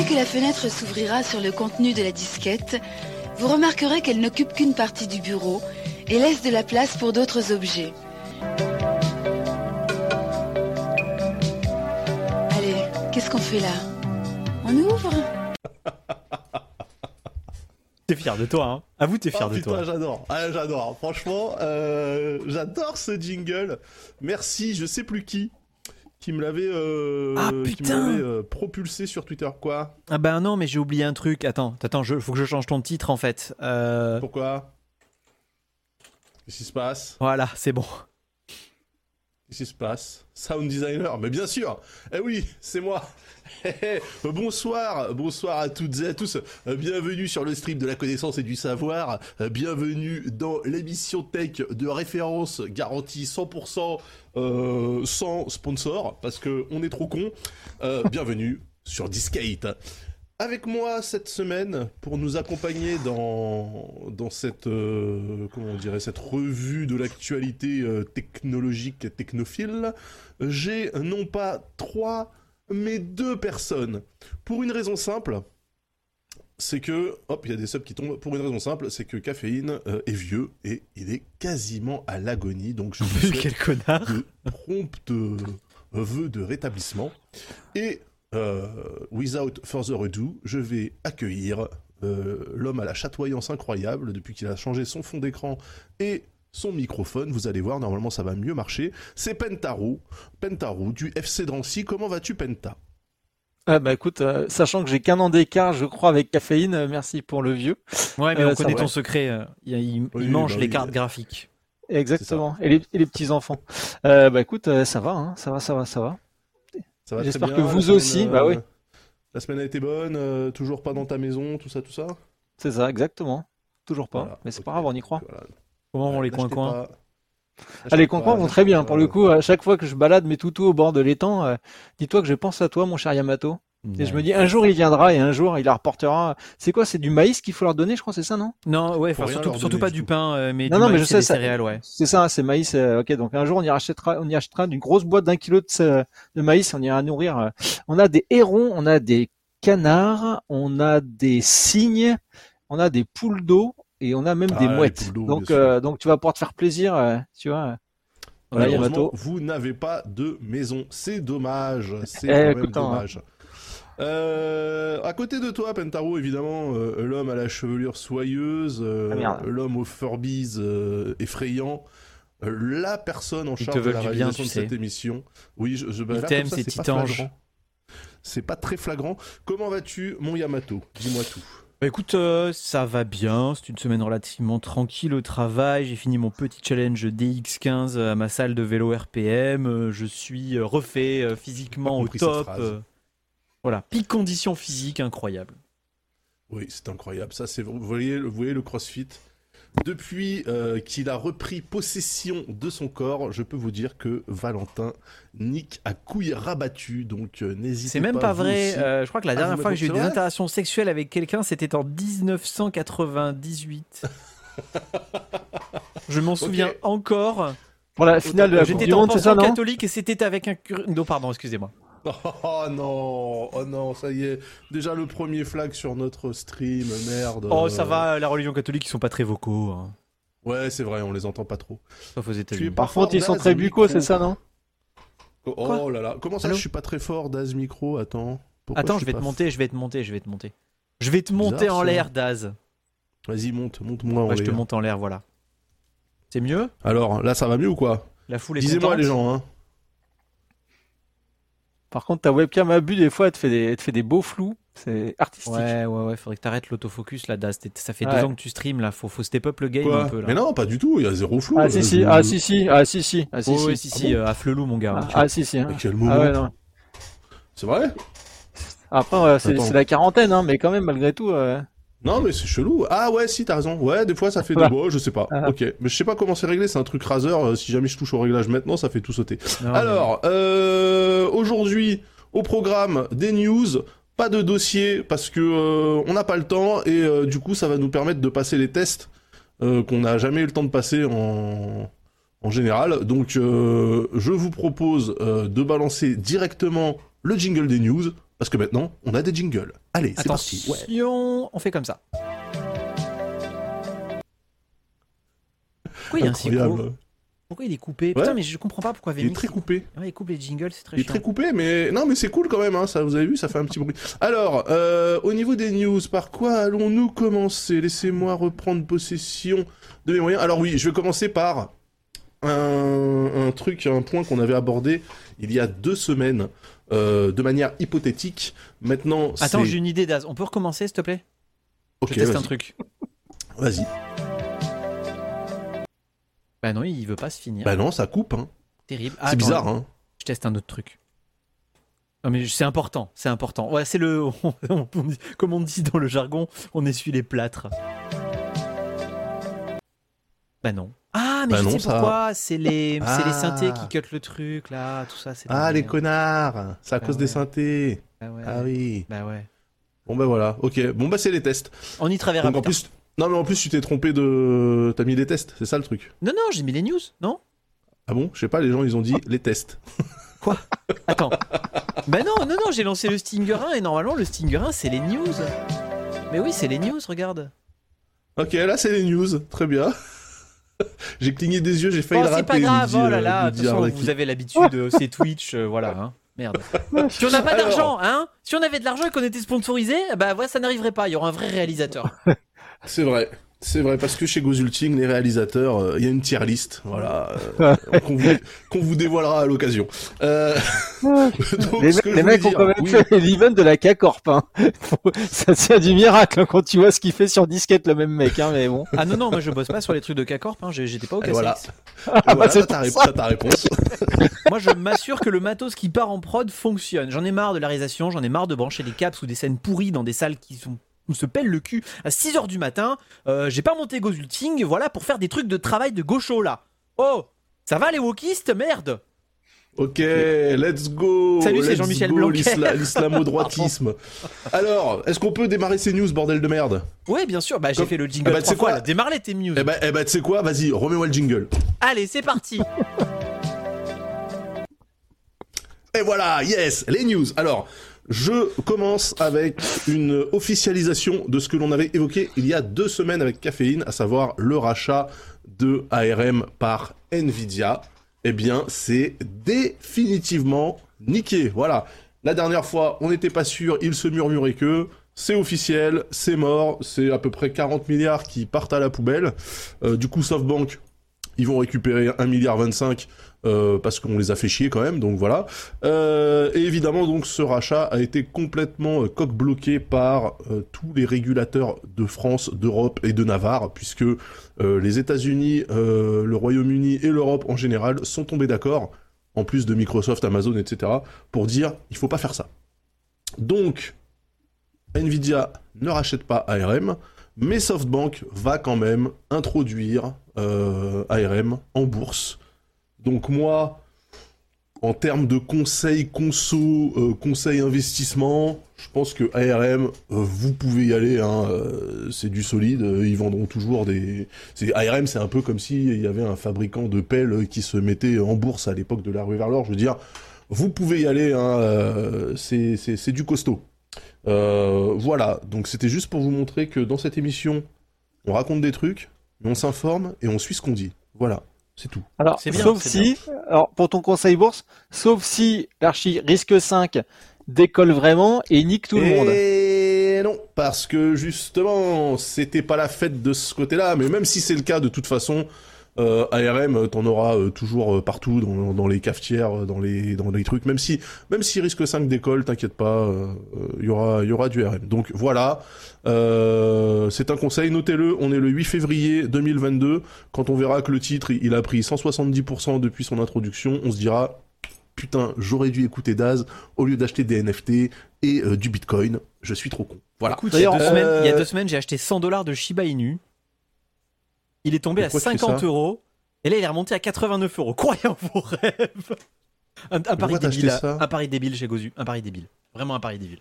Dès que la fenêtre s'ouvrira sur le contenu de la disquette, vous remarquerez qu'elle n'occupe qu'une partie du bureau et laisse de la place pour d'autres objets. Allez, qu'est-ce qu'on fait là? On ouvre? T'es fier de toi, hein? Avoue, t'es fier Ah, de putain, toi. j'adore. Ah, j'adore. Franchement, euh, j'adore ce jingle. Merci, je sais plus qui qui me l'avait euh, Ah, euh, propulsé sur Twitter. Quoi Ah bah non, mais j'ai oublié un truc. Attends, attends, je, faut que je change ton titre en fait. Euh, Pourquoi? Qu'est-ce qui se passe? Voilà, c'est bon. Qu'est-ce qui se passe? Sound designer, mais bien sûr. Eh oui, c'est moi. Bonsoir, bonsoir à toutes et à tous. Euh, Bienvenue sur le stream de la connaissance et du savoir. Euh, Bienvenue dans l'émission tech de référence garantie 100% euh, sans sponsor parce que on est trop con. Bienvenue sur Discate. Avec moi cette semaine pour nous accompagner dans cette comment cette revue de l'actualité technologique et technophile, j'ai non pas trois mais deux personnes pour une raison simple. C'est que, hop, il y a des subs qui tombent. Pour une raison simple, c'est que Caféine euh, est vieux et il est quasiment à l'agonie. Donc je vous Quel connard. de promptes euh, vœux de rétablissement. Et, euh, without further ado, je vais accueillir euh, l'homme à la chatoyance incroyable depuis qu'il a changé son fond d'écran et son microphone. Vous allez voir, normalement ça va mieux marcher. C'est Pentaro, Pentaro du FC Drancy. Comment vas-tu, Penta? Ah bah écoute, euh, sachant que j'ai qu'un an d'écart, je crois, avec caféine, euh, merci pour le vieux. Ouais, mais Euh, on connaît ton secret. euh, Il, il- Oui, il mange bah les oui. cartes graphiques. Exactement. Et les, et les petits enfants. Euh, bah écoute, euh, ça va, hein, ça va, ça va, ça va. Ça va très J'espère que vous semaine, aussi, bah oui. La semaine a été bonne, euh, toujours pas dans ta maison, tout ça, tout ça? C'est ça, exactement. Toujours pas, Voilà, mais c'est pas grave, on y croit. Voilà. Comment vont les coins-coins Ah, les concours vont très bien. Pour le coup, à chaque fois que je balade mes toutous au bord de l'étang, euh, dis-toi que je pense à toi, mon cher Yamato. Et je me dis, un jour il viendra et un jour il la reportera. C'est quoi C'est du maïs qu'il faut leur donner, je crois, c'est ça, non? Non, ouais, enfin, surtout, surtout pas du pain, euh, mais Non, du non, mais maïs je des sais, ça- céréales, ouais. C'est ça, c'est maïs. euh, ok, donc un jour on y rachètera, on y achètera une grosse boîte d'un kilo de, maïs, on ira nourrir. euh, On a des hérons, on a des canards, on a des cygnes, on a des poules d'eau et on a même Ah, des les mouettes. Donc, bien euh, donc tu vas pouvoir te faire plaisir, euh, tu vois. Voilà, Malheureusement, Yamato. vous n'avez pas de maison. C'est dommage. C'est Eh, quand même hein. dommage. Euh, à côté de toi, Pentaro, évidemment, euh, l'homme à la chevelure soyeuse, euh, Ah, l'homme aux Furbies euh, effrayant, euh, la personne en charge de la bien, réalisation tu de cette sais. émission. Oui, je, je bah, Ils là, c'est flagrant. C'est pas très flagrant. Comment vas-tu, mon Yamato? Dis-moi tout. Bah écoute, euh, ça va bien. C'est une semaine relativement tranquille au travail. J'ai fini mon petit challenge DX15 à ma salle de vélo RPM. Euh, Je suis euh, refait euh, physiquement au top. euh, Voilà, pique condition physique incroyable. Oui, c'est incroyable. Ça, c'est vous voyez, vous voyez le CrossFit? Depuis euh, qu'il a repris possession de son corps, je peux vous dire que Valentin nique à couilles rabattues. Donc euh, n'hésitez pas. C'est même pas vrai. euh, je crois que la dernière fois que j'ai eu des interactions sexuelles avec quelqu'un, c'était en 1998. je m'en souviens encore. Pour la finale de la J'étais en pension catholique et c'était avec un cur... Non, pardon, excusez-moi. Oh non, oh non, ça y est. Déjà le premier flag sur notre stream, merde. Oh, ça va, la religion catholique, ils sont pas très vocaux. hein. Ouais, c'est vrai, on les entend pas trop. Sauf aux États-Unis. Par contre, ils sont très micro. c'est ça, non Oh, Quoi oh là là, comment ça Allô je suis pas très fort, Daz Micro? Attends. Pourquoi Attends, je vais te monter, je vais te monter, je vais te monter. Je vais te monter Bizarre, en l'air, Daz. Vas-y, monte, monte-moi. en Ouais, je te l'air. monte en l'air, voilà. C'est mieux? Alors, là, ça va mieux ou quoi? La foule est Disez-moi les gens, hein. Par contre, ta webcam a bu, des fois, elle te fait des, elle te fait des beaux flous. C'est artistique. Ouais, ouais, ouais, faudrait que t'arrêtes l'autofocus là, Daz. Ça fait Ouais. deux ans que tu streams là, faut, faut step up le game Quoi un peu là. Mais non, pas du tout, il y a zéro flou. Ah Euh, si si, je- ah si si, ah si si, ah si Oh, si. ouais, si, si, euh, à Flelou, mon gars. Ah, ah, si si. hein. À quel moment Ah ouais, non. C'est vrai Après, c'est la quarantaine, hein, mais quand même, malgré tout. euh, Non, mais c'est chelou. Ah ouais, si, t'as raison. Ouais, des fois ça fait des bois, je sais pas. Ah. Ok, mais je sais pas comment c'est réglé, c'est un truc Razer. euh, si jamais je touche au réglage maintenant, ça fait tout sauter. Non, Alors, euh, aujourd'hui, au programme des news, pas de dossier parce que euh, on n'a pas le temps et du coup, ça va nous permettre de passer les tests qu'on n'a jamais eu le temps de passer en, en général. Donc, je vous propose de balancer directement le jingle des news parce que maintenant, on a des jingles. Allez, c'est parti. Ouais. On fait comme ça. Pourquoi il y a un Incroyable. Pourquoi il est coupé Putain, mais je comprends pas pourquoi Il est très coupé. Ouais, il coupe les jingles, c'est très Il est chiant. très coupé, mais non, mais c'est cool quand même. Hein, ça, vous avez vu, ça fait un petit bruit. Alors, euh, au niveau des news, par quoi allons-nous commencer? Laissez-moi reprendre possession de mes moyens. Alors oui, je vais commencer par un, un truc, un point qu'on avait abordé il y a deux semaines, euh, de manière hypothétique. Maintenant, Attends, j'ai une idée, Daz. On peut recommencer, s'il te plaît? Ok, Je teste un truc. Vas-y. Bah non, il veut pas se finir. Bah non, ça coupe. Hein. Terrible. c'est bizarre. Hein. Je teste un autre truc. Non mais c'est important, c'est important. Ouais, c'est le, on- comme on dit dans le jargon, on essuie les plâtres. Bah non. Ah mais Bah je non, sais ça- pourquoi. C'est les, c'est les Ah. synthés qui cut le truc là, tout ça. c'est Ah, les connards C'est à Ah cause des synthés. Bah ouais. Ah oui. Bah ouais. Bon bah voilà, ok. Bon bah c'est les tests. On y travaillera. Donc en plus non mais en plus tu t'es trompé de, t'as mis les tests, c'est ça le truc? Non non, j'ai mis les news, non? Ah bon, je sais pas, les gens ils ont dit les tests. Attends. bah non non non, j'ai lancé le Stinger 1 et normalement le Stinger 1 c'est les news. Mais oui, c'est les news, regarde. Ok, là c'est les news, très bien. j'ai cligné des yeux, j'ai failli Oh, le c'est rater. pas grave, oh là euh, là, de toute façon, vous avez l'habitude, euh, c'est Twitch, euh, voilà, hein. Merde. Si on n'a pas Alors. d'argent, hein Si on avait de l'argent et qu'on était sponsorisé, bah voilà, ça n'arriverait pas, il y aura un vrai réalisateur. C'est vrai. C'est vrai, parce que chez Gozulting, les réalisateurs, euh, il y a une tier list, voilà, euh, qu'on vous, qu'on vous dévoilera à l'occasion. Euh, donc, Les, ce que les je voulais mecs ont dire, quand même oui. fait l'event de la K-Corp. Hein. Ça tient du miracle hein, quand tu vois ce qu'il fait sur disquette le même mec. Hein, mais bon. Ah non, non, moi je bosse pas sur les trucs de K-Corp, hein, j'étais pas au KCX. voilà. Ah, voilà, c'est ta, ça. t'as ta réponse. Moi je m'assure que le matos qui part en prod fonctionne. J'en ai marre de la réalisation, j'en ai marre de brancher des caps ou des scènes pourries dans des salles qui sont on se pèle le cul à 6h du matin. Euh, J'ai pas monté Gozulting, voilà, pour faire des trucs de travail de gaucho là. Oh Ça va les wokistes? Merde Ok, let's go. Salut, c'est Jean-Michel Blanquer. l'isla- L'islamo-droitisme. Alors, est-ce qu'on peut démarrer ces news, bordel de merde? Ouais, bien sûr, bah j'ai Comme- fait le jingle Ah bah, trois quoi fois, démarre les tes news. Eh ben, eh ben, tu sais quoi? Vas-y, remets-moi le jingle. Allez, c'est parti Et voilà, yes, les news. Alors, je commence avec une officialisation de ce que l'on avait évoqué il y a deux semaines avec Caféine, à savoir le rachat de ARM par Nvidia. Eh bien, c'est définitivement niqué. Voilà. La dernière fois, on n'était pas sûr, il se murmurait que c'est officiel, c'est mort, c'est à peu près 40 milliards qui partent à la poubelle. Euh, du coup, SoftBank, ils vont récupérer 1 milliard 25 euh, parce qu'on les a fait chier quand même, donc voilà. Euh, et évidemment, donc ce rachat a été complètement euh, coq bloqué par euh, tous les régulateurs de France, d'Europe et de Navarre, puisque les États-Unis, le Royaume-Uni et l'Europe en général sont tombés d'accord, en plus de Microsoft, Amazon, etc., pour dire il faut pas faire ça. Donc, Nvidia ne rachète pas ARM, mais SoftBank va quand même introduire ARM en bourse. Donc moi, en termes de conseil conso, euh, conseil investissement, je pense que ARM, euh, vous pouvez y aller. Hein, euh, c'est du solide. ils vendront toujours des. ARM, c'est un peu comme s'il y avait un fabricant de pelles qui se mettait en bourse à l'époque de la rue vers l'or. Je veux dire, vous pouvez y aller. Hein, c'est du costaud. Voilà. Donc c'était juste pour vous montrer que dans cette émission, on raconte des trucs, on s'informe et on suit ce qu'on dit. Voilà. C'est tout. Alors, bien, sauf si, alors pour ton conseil bourse, sauf si l'archi risque 5 décolle vraiment et nique tout le monde. Non, parce que justement, c'était pas la fête de ce côté-là, mais même si c'est le cas, de toute façon, Euh, ARM, t'en auras euh, toujours euh, partout dans, dans les cafetières, euh, dans les dans les trucs. Même si même si risque 5 décolle, t'inquiète pas, il y aura il y aura du ARM. Donc voilà, euh, c'est un conseil, notez-le. On est le 8 février 2022. Quand on verra que le titre il a pris 170% depuis son introduction, on se dira putain, j'aurais dû écouter Daz au lieu d'acheter des NFT et euh, du Bitcoin. Je suis trop con. Voilà. Écoute, il y a deux Euh, semaines, il y a deux semaines, j'ai acheté 100 dollars de Shiba Inu. Il est tombé à Pourquoi tu fais 50 ça euros. Et là, il est remonté à 89 euros. Croyez en vos rêves. Un, un pari débile, un pari débile chez Gozu. Un pari débile. Vraiment un pari débile.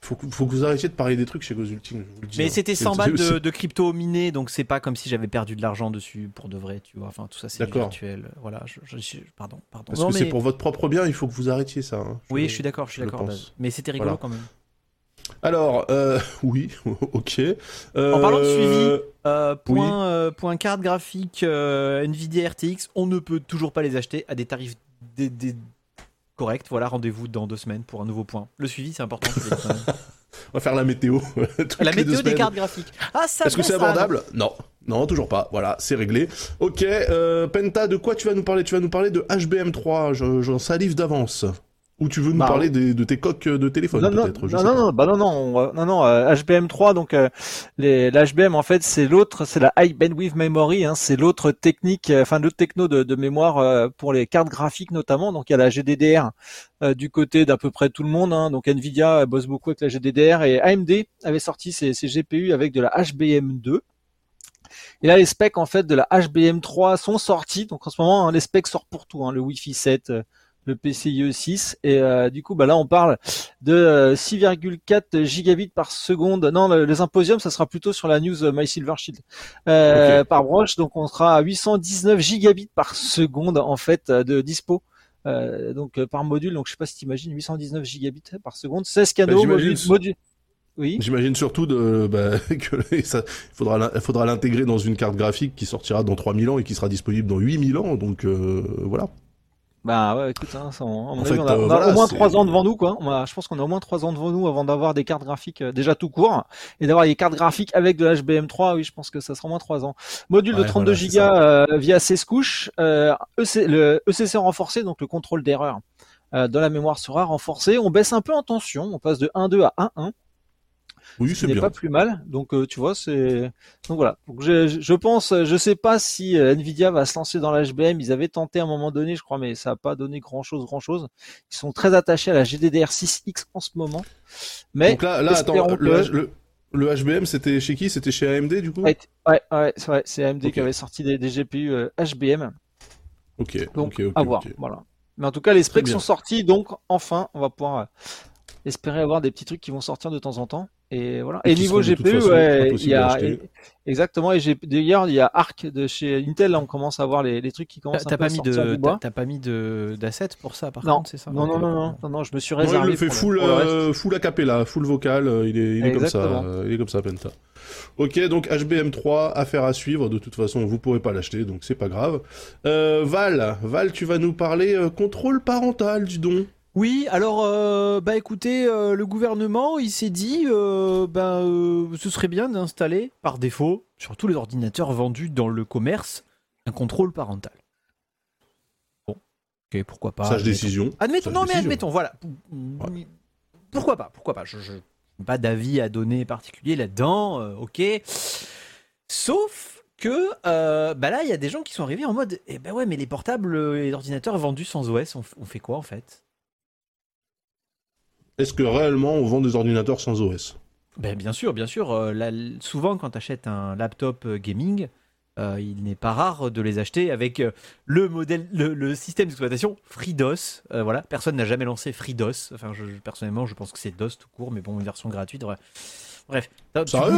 Faut, que- faut que vous arrêtiez de parler des trucs chez Gozulting. je vous le dis, Mais hein. c'était C'est- 100 balles de, de crypto miné, donc c'est pas comme si j'avais perdu de l'argent dessus pour de vrai, tu vois. Enfin, tout ça, c'est virtuel. Voilà, je, je- je- pardon, pardon. Parce Non, que c'est pour votre propre bien, il faut que vous arrêtiez ça. hein. Oui, je suis d'accord, je suis d'accord. Mais c'était rigolo Voilà. quand même. Alors, euh, oui, ok. Euh, En parlant de suivi, Euh, point, euh, point carte graphique Nvidia RTX, on ne peut toujours pas les acheter à des tarifs des- des- corrects. Voilà, rendez-vous dans deux semaines pour un nouveau point. Le suivi, c'est important. je on va faire la météo. La météo des cartes graphiques. Ah, ça Est-ce que c'est abordable? Non. Non, toujours pas. Voilà, c'est réglé. Ok, Penta, de quoi tu vas nous parler? Tu vas nous parler de HBM3, je- j'en salive d'avance. Ou tu veux nous Bah, parler des- de tes coques de téléphone, non, non, peut-être non, non, pas. non, bah non, non, non, non, euh, HBM3, donc euh, les, l'HBM en fait c'est l'autre, c'est la High Bandwidth Memory, hein, c'est l'autre technique, euh, enfin l'autre techno de, de mémoire euh, pour les cartes graphiques notamment. Donc il y a la GDDR euh, du côté d'à peu près tout le monde, hein, donc Nvidia euh, bosse beaucoup avec la GDDR et AMD avait sorti ses, ses GPU avec de la HBM2. Et là, les specs en fait de la HBM3 sont sortis. Donc en ce moment, hein, les specs sortent pour tout, hein, le Wi-Fi 7, euh, le PCIe 6. Et euh, du coup, bah là, on parle de euh, 6,4 gigabits par seconde. Non, le- les imposiums, ça sera plutôt sur la news euh, My Silver Shield euh, par broche. Donc on sera à 819 gigabits par seconde en fait euh, de dispo. Euh, donc euh, par module. Donc je sais pas si t'imagines 819 gigabits par seconde, 16 canaux, Bah, module, module. Oui. J'imagine surtout de, bah, que ça, il faudra, faudra l'intégrer dans une carte graphique qui sortira dans 3000 ans et qui sera disponible dans 8000 ans. Donc euh, voilà. Bah ouais, écoute, hein, ça, on, à mon En avis, fait, on a, euh, on a voilà, au moins trois ans devant nous, quoi. On a, je pense qu'on a au moins trois ans devant nous avant d'avoir des cartes graphiques euh, déjà tout court et d'avoir des cartes graphiques avec de l'HBM3. Oui, je pense que ça sera au moins trois ans. Module de Ouais, 32 voilà, c'est gigas euh, via 16 couches, euh, EC, le ECC renforcé, donc le contrôle d'erreur euh, dans la mémoire sera renforcé. On baisse un peu en tension, on passe de 1.2 à 1.1 Oui, ce c'est bien. pas plus mal. Donc euh, tu vois, c'est donc voilà. Donc je, pense, je sais pas si euh, Nvidia va se lancer dans l'HBM. Ils avaient tenté à un moment donné, je crois, mais ça n'a pas donné grand chose, grand chose. Ils sont très attachés à la GDDR6X en ce moment. Mais Donc là, là attends, le, le, le HBM, c'était chez qui? C'était chez AMD du coup? Ouais, ouais, ouais, c'est vrai, c'est AMD qui avait sorti des, des GPU euh, HBM. Ok, Donc à voir. Voilà. Mais en tout cas, les specs sont sortis, donc enfin, on va pouvoir euh, espérer avoir des petits trucs qui vont sortir de temps en temps. Et voilà. Et niveau GPU, façon ouais, il y a exactement. Et j'ai d'ailleurs, il y a Arc de chez Intel. Là, on commence à voir les, les trucs qui commencent t'as pas à mis de, t'as- pas mis de d'assets pour ça, par Non. contre, c'est ça Non, non, Ok, non, non, non, non, je me suis réservé. il le fait full, le euh, full a cappella, full vocal, euh, il est, il est comme ça, euh, il est comme ça, Penta. Ok, donc HBM3, affaire à suivre, de toute façon, vous pourrez pas l'acheter, donc c'est pas grave. Euh, Val, Val, tu vas nous parler euh, contrôle parental, dis donc. Oui, alors, euh, bah écoutez, euh, le gouvernement, il s'est dit, euh, ben, euh, ce serait bien d'installer, par défaut, sur tous les ordinateurs vendus dans le commerce, un contrôle parental. Bon, ok, pourquoi pas. Sage admettons. décision. Admettons, Sage non mais admettons, voilà. Pourquoi pas, pourquoi pas. Je, je n'ai pas d'avis à donner particulier là-dedans, euh, ok. Sauf que, euh, bah là, il y a des gens qui sont arrivés en mode, eh ben ouais, mais les portables et les ordinateurs vendus sans OS, on fait quoi en fait? Est-ce que réellement on vend des ordinateurs sans OS Ben bien sûr, bien sûr. euh, là, souvent, quand tu achètes un laptop euh, gaming, euh, il n'est pas rare de les acheter avec le modèle, le, le système d'exploitation FreeDOS. Euh, voilà, personne n'a jamais lancé FreeDOS. Enfin, je, personnellement, je pense que c'est DOS tout court, mais bon, une version gratuite. ouais. Bref,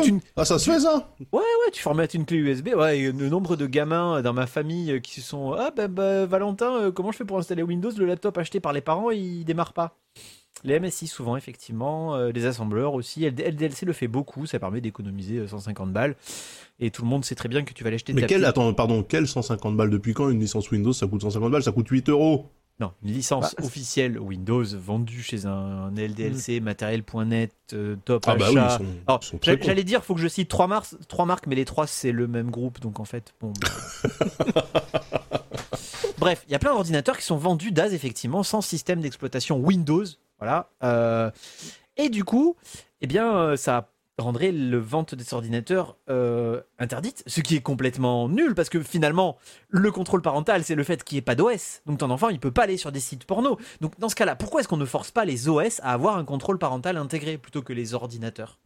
tu, une- Ah, ça se fait ça? Ouais, tu formates une clé USB. Ouais, et le nombre de gamins dans ma famille qui se sont ah ben bah, Valentin, comment je fais pour installer Windows? Le laptop acheté par les parents, il démarre pas. Les MSI souvent effectivement, euh, les assembleurs aussi. LD- LDLC le fait beaucoup, ça permet d'économiser euh, 150 balles. Et tout le monde sait très bien que tu vas l'acheter. Mais quel, petite- attends, pardon, quel 150 balles depuis quand une licence Windows ça coûte 150 balles Ça coûte 8 euros Non, une licence Bah, officielle Windows vendue chez un, un LDLC, matériel.net, euh, top Ah bah oui, ils sont, Alors, ils sont très j'a- cons. J'allais dire, faut que je cite trois marques, trois marques, mais les trois c'est le même groupe, donc en fait, bon. Bref, il y a plein d'ordinateurs qui sont vendus d'AS effectivement sans système d'exploitation Windows, voilà. Euh, et du coup, eh bien, euh, ça rendrait le vente des ordinateurs euh, interdite, ce qui est complètement nul parce que finalement, le contrôle parental, c'est le fait qu'il n'y ait pas d'OS. Donc ton enfant, il peut pas aller sur des sites porno. Donc dans ce cas-là, pourquoi est-ce qu'on ne force pas les OS à avoir un contrôle parental intégré plutôt que les ordinateurs?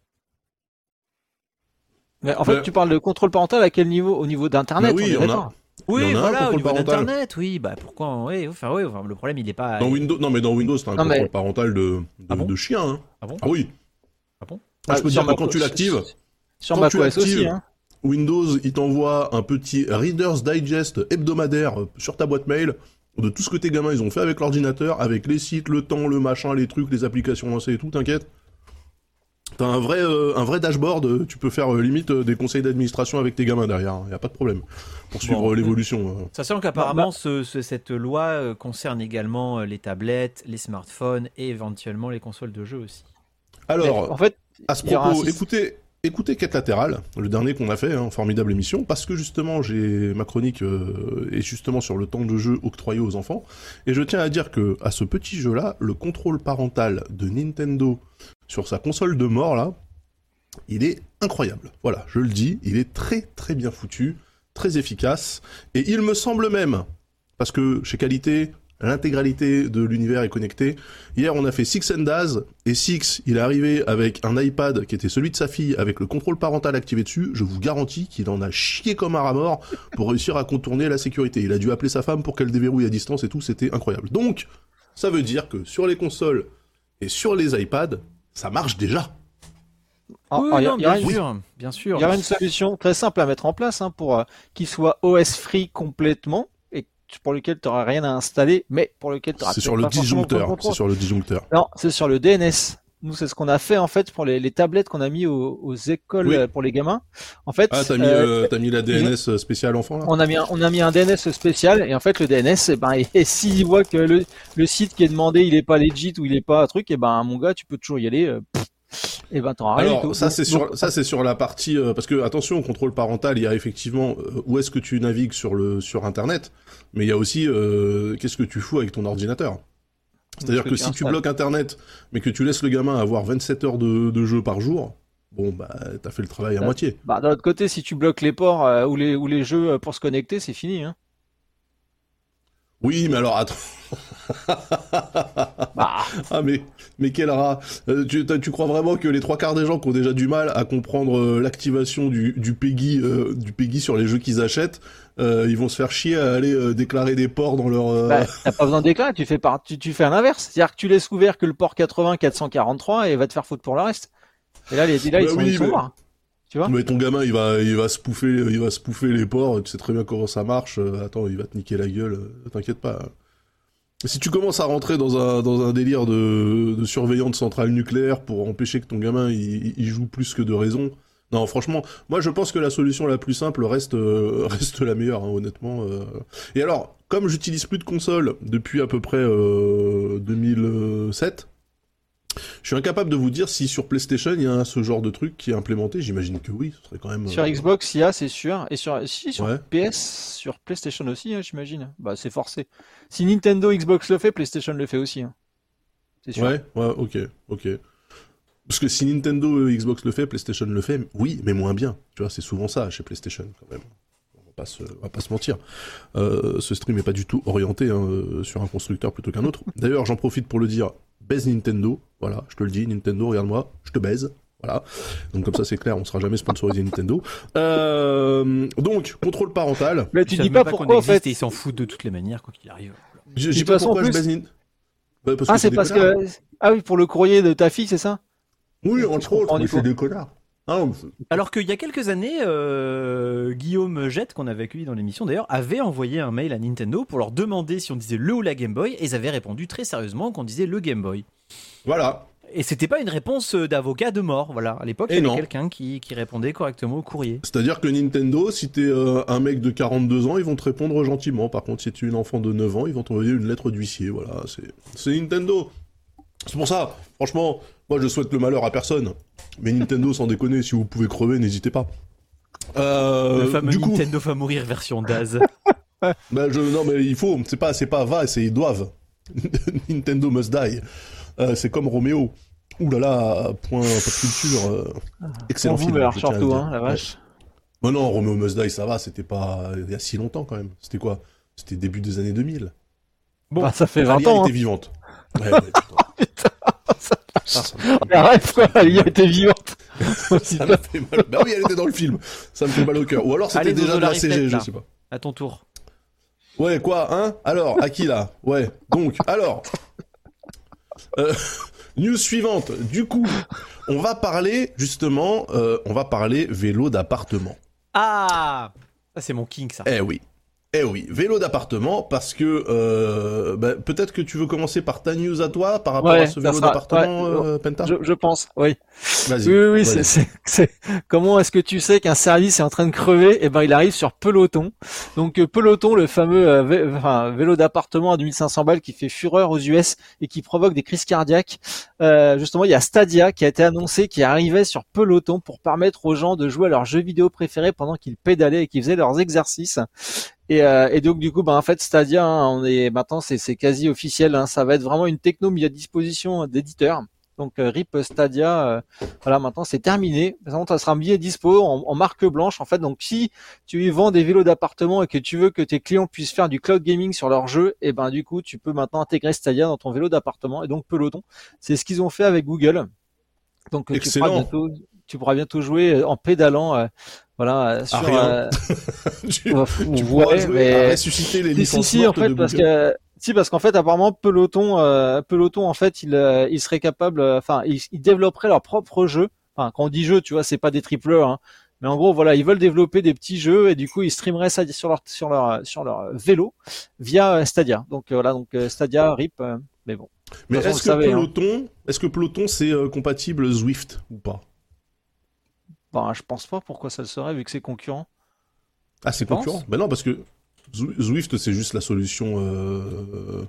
Mais en fait, tu parles de contrôle parental à quel niveau? Au niveau d'Internet Bah oui, on on a-. Oui, Il y en a un voilà, au contrôle niveau parental. d'internet, oui. Bah pourquoi Oui, enfin oui, enfin, le problème il est pas. Dans Windows, non mais dans Windows, t'as un Non, contrôle mais- parental de, de, Ah bon de chien. Hein. Ah bon Ah oui. Ah bon Ah, je peux Ah, dire que quand tu l'actives, Sur quand tu aussi. Hein. Windows, il t'envoie un petit Reader's Digest hebdomadaire sur ta boîte mail de tout ce que tes gamins ils ont fait avec l'ordinateur, avec les sites, le temps, le machin, les trucs, les applications lancées et tout, t'inquiète. T'as un vrai, euh, un vrai dashboard, euh, tu peux faire euh, limite euh, des conseils d'administration avec tes gamins derrière, il y a pas de problème. Pour suivre Bon. l'évolution. euh. Sachant qu'apparemment ce- ce- cette loi euh, concerne également euh, les tablettes, les smartphones et éventuellement les consoles de jeux aussi. Alors, En fait, À ce propos, écoutez, écoutez Quête latérale, le dernier qu'on a fait, hein, formidable émission, parce que justement, j'ai ma chronique euh, est justement sur le temps de jeu octroyé aux enfants, et je tiens à dire que à ce petit jeu-là, le contrôle parental de Nintendo sur sa console de mort là, il est incroyable. Voilà, je le dis, il est très très bien foutu, très efficace, et il me semble même, parce que chez Qualité, l'intégralité de l'univers est connecté. Hier, on a fait Six and Daz, et Six, il est arrivé avec un iPad qui était celui de sa fille, avec le contrôle parental activé dessus. Je vous garantis qu'il en a chié comme un rat pour réussir à contourner la sécurité. Il a dû appeler sa femme pour qu'elle déverrouille à distance et tout, c'était incroyable. Donc, ça veut dire que sur les consoles et sur les iPads, ça marche déjà. ah, oui, ah, il y a- non, a bien une- sûr, bien sûr. Il y aura une solution très simple à mettre en place hein, pour euh, qu'il soit OS free complètement et pour lequel tu n'auras rien à installer, mais pour lequel tu auras C'est sur le disjoncteur. C'est sur le disjoncteur. Non, c'est sur le DNS. Nous, c'est ce qu'on a fait en fait pour les, les tablettes qu'on a mis aux, aux écoles Oui. euh, pour les gamins. En fait, Ah, t'as mis, euh, euh, t'as mis la DNS spéciale enfant là on a mis un, on a mis un DNS spécial et en fait le DNS, eh ben, et s'il voit que le, le site qui est demandé il est pas legit ou il est pas un truc, et ben mon gars, tu peux toujours y aller. euh, et ben t'auras rien. du Alors tout. ça c'est sur ça c'est sur la partie euh, parce que attention au contrôle parental il y a effectivement euh, où est-ce que tu navigues sur le sur internet mais il y a aussi euh, qu'est-ce que tu fous avec ton ordinateur? C'est-à-dire Ce que si tu bloques internet mais que tu laisses le gamin avoir 27 heures de, de jeu par jour bon bah t'as fait le travail à moitié Bah, d'un autre côté, si tu bloques les ports euh, ou les ou les jeux euh, pour se connecter, c'est fini. Hein. oui mais alors attends Bah, ah mais mais quel rat Euh, tu, crois vraiment que les trois quarts des gens qui ont déjà du mal à comprendre euh, l'activation du du euh, du PEGI sur les jeux qu'ils achètent euh, ils vont se faire chier à aller euh, déclarer des ports dans leur euh, bah, t'as pas besoin de déclarer, tu fais par, tu, tu fais l'inverse. C'est-à-dire que tu laisses ouvert que le port 80 443 et va te faire foutre pour le reste. Et là, les, là ils Bah sont, oui, ils sont mais- morts. Tu vois? Mais ton gamin, il va, il va se pouffer, il va se pouffer les ports. Tu sais très bien comment ça marche. euh, Attends, il va te niquer la gueule. T'inquiète pas. Si tu commences à rentrer dans un dans un délire de, de surveillant de centrale nucléaire pour empêcher que ton gamin il, il joue plus que de raison, non, franchement, moi je pense que la solution la plus simple reste euh, reste la meilleure, hein, honnêtement. euh. Et alors, comme j'utilise plus de console depuis à peu près euh, 2007. Je suis incapable de vous dire si sur PlayStation il y a ce genre de truc qui est implémenté. J'imagine que oui, ce serait quand même. Sur euh, Xbox, il y a, c'est sûr. Et sur, si, sur Ouais. PS, sur PlayStation aussi, hein, j'imagine. Bah, c'est forcé. Si Nintendo Xbox le fait, PlayStation le fait aussi. hein. C'est sûr. Ouais, ouais, ok, ok. Parce que si Nintendo et Xbox le fait, PlayStation le fait, oui, mais moins bien. Tu vois, c'est souvent ça chez PlayStation quand même. On va pas se, on va pas se mentir. Euh, ce stream est pas du tout orienté hein, euh, sur un constructeur plutôt qu'un autre. D'ailleurs, j'en profite pour le dire. Baise Nintendo, voilà, je te le dis, Nintendo, regarde-moi, je te baise. Voilà. Donc comme ça c'est clair, on sera jamais sponsorisé Nintendo. Euh, donc contrôle parental. Mais tu dis pas qu'on pourquoi, en fait. et ils s'en foutent de toutes les manières, quoi qu'il arrive. Je dis pas pourquoi je baise Nin- Bah, parce Ah, c'est parce que. Ah oui, pour le courrier de ta fille, c'est ça? Oui, entre autres, mais c'est des connards. Ah, mais Alors qu'il y a quelques années, euh, Guillaume Jette, qu'on avait accueilli dans l'émission d'ailleurs, avait envoyé un mail à Nintendo pour leur demander si on disait le ou la Game Boy, et ils avaient répondu très sérieusement qu'on disait le Game Boy. Voilà. Et c'était pas une réponse euh, d'avocat de mort, voilà. À l'époque, il y avait quelqu'un qui, qui répondait correctement au courrier. C'est-à-dire que Nintendo, si t'es euh, un mec de 42 ans, ils vont te répondre gentiment. Par contre, si tu es une enfant de 9 ans, ils vont t'envoyer une lettre d'huissier. Voilà, c'est Nintendo. C'est pour ça, franchement, moi je souhaite le malheur à personne. Mais Nintendo, sans déconner, si vous pouvez crever, n'hésitez pas. Euh, le fameux du coup, Nintendo va mourir version Daz. bah, je, non mais il faut, c'est pas, c'est pas va, c'est ils doivent. Nintendo must die. Euh, c'est comme Roméo. Ouh là là, point pop culture. euh, excellent Pour film. Le surtout, hein, la Ouais. vache. Oh non, Romeo Must Die, ça va, c'était pas il y a si longtemps quand même. C'était quoi? C'était début des années 2000. Bon, Bah, ça fait 20 Alia ans. était Hein. vivante. Ouais, ouais, putain. Ah, Mais Arrête, quoi, elle y était vivante. ça m'a fait mal. Bah oui, elle était dans le film. Ça me fait mal au cœur. Ou alors c'était déjà de la CG, je sais pas. à ton tour. Ouais, quoi, hein? Alors, à qui là? Ouais, donc, alors. Euh, news suivante. Du coup, on va parler, justement, euh, on va parler vélo d'appartement. Ah Ça, c'est mon king, ça. Eh oui. Eh oui, vélo d'appartement, parce que euh, bah, peut-être que tu veux commencer par ta news à toi par rapport Ouais, à ce vélo d'appartement, ouais, euh, Penta Je, je pense, oui. Vas-y. Oui, oui, c'est, c'est, c'est- comment est-ce que tu sais qu'un service est en train de crever? Eh ben, il arrive sur Peloton. Donc, euh, Peloton, le fameux euh, vé- enfin, vélo d'appartement à 2500 balles qui fait fureur aux US et qui provoque des crises cardiaques. Euh, justement, il y a Stadia qui a été annoncé qui arrivait sur Peloton pour permettre aux gens de jouer à leurs jeux vidéo préférés pendant qu'ils pédalaient et qu'ils faisaient leurs exercices. Et, euh, et donc du coup, bah, en fait, Stadia, hein, on est maintenant, c'est, c'est quasi officiel. hein, ça va être vraiment une techno mise à disposition d'éditeurs. Donc euh, RIP Stadia, euh, voilà, maintenant c'est terminé. Maintenant, ça sera bien dispo en, en marque blanche en fait. Donc si tu y vends des vélos d'appartement et que tu veux que tes clients puissent faire du cloud gaming sur leur jeu, et ben du coup tu peux maintenant intégrer Stadia dans ton vélo d'appartement et donc Peloton. C'est ce qu'ils ont fait avec Google. Donc euh, tu pourras, Excellent. bientôt, tu pourras bientôt jouer euh, en pédalant, euh, voilà, euh, sur. euh, tu, jouer mais- à ressusciter les licences si, si, en fait, de parce que si, parce qu'en fait, apparemment, Peloton, euh, Peloton, en fait, il, euh, il serait capable, euh, enfin, ils il développeraient leur propre jeu. Enfin, quand on dit jeu, tu vois, c'est pas des tripleurs, hein. Mais en gros, voilà, ils veulent développer des petits jeux et du coup, ils streameraient ça sur leur sur leur sur leur vélo via Stadia. Donc voilà, donc Stadia, RIP, mais bon. Mais est-ce que hein. Peloton, est-ce que Peloton c'est compatible Zwift ou pas? Bon, je pense pas pourquoi ça le serait vu que c'est concurrent? Ah, c'est concurrent Ben non, parce que Zw- Zwift c'est juste la solution. Euh...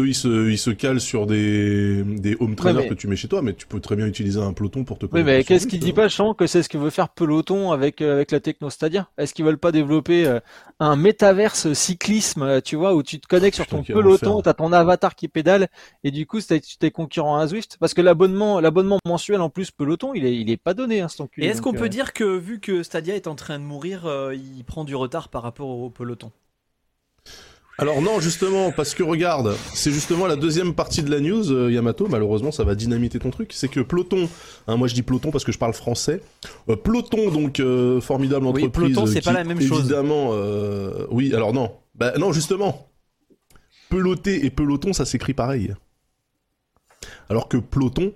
Eux, ils se, ils se calent sur des, des home trainers mais- que tu mets chez toi, mais tu peux très bien utiliser un peloton pour te Oui, mais qu'est-ce qu'il dit pas, Chant, que c'est ce que veut faire Peloton avec euh, avec la techno Stadia? Est-ce qu'ils veulent pas développer euh, un métaverse cyclisme, euh, tu vois, où tu te connectes sur ton peloton, t'as ton avatar qui pédale, et du coup, c'est- tu t'es concurrent à Zwift? Parce que l'abonnement l'abonnement mensuel en plus Peloton, il est il est pas donné, hein, cet enculé. Et est-ce qu'on peut dire que vu que Stadia est en train de mourir, euh, il prend du retard par rapport au peloton? Alors non, justement, parce que regarde, c'est justement la deuxième partie de la news, euh, Yamato, malheureusement ça va dynamiter ton truc, c'est que Peloton, hein, moi je dis Peloton parce que je parle français, euh, Peloton donc euh, formidable Oui, entreprise, Peloton, c'est pas la même chose. Évidemment, euh, oui, alors non, bah non justement, peloter et peloton ça s'écrit pareil, alors que peloton,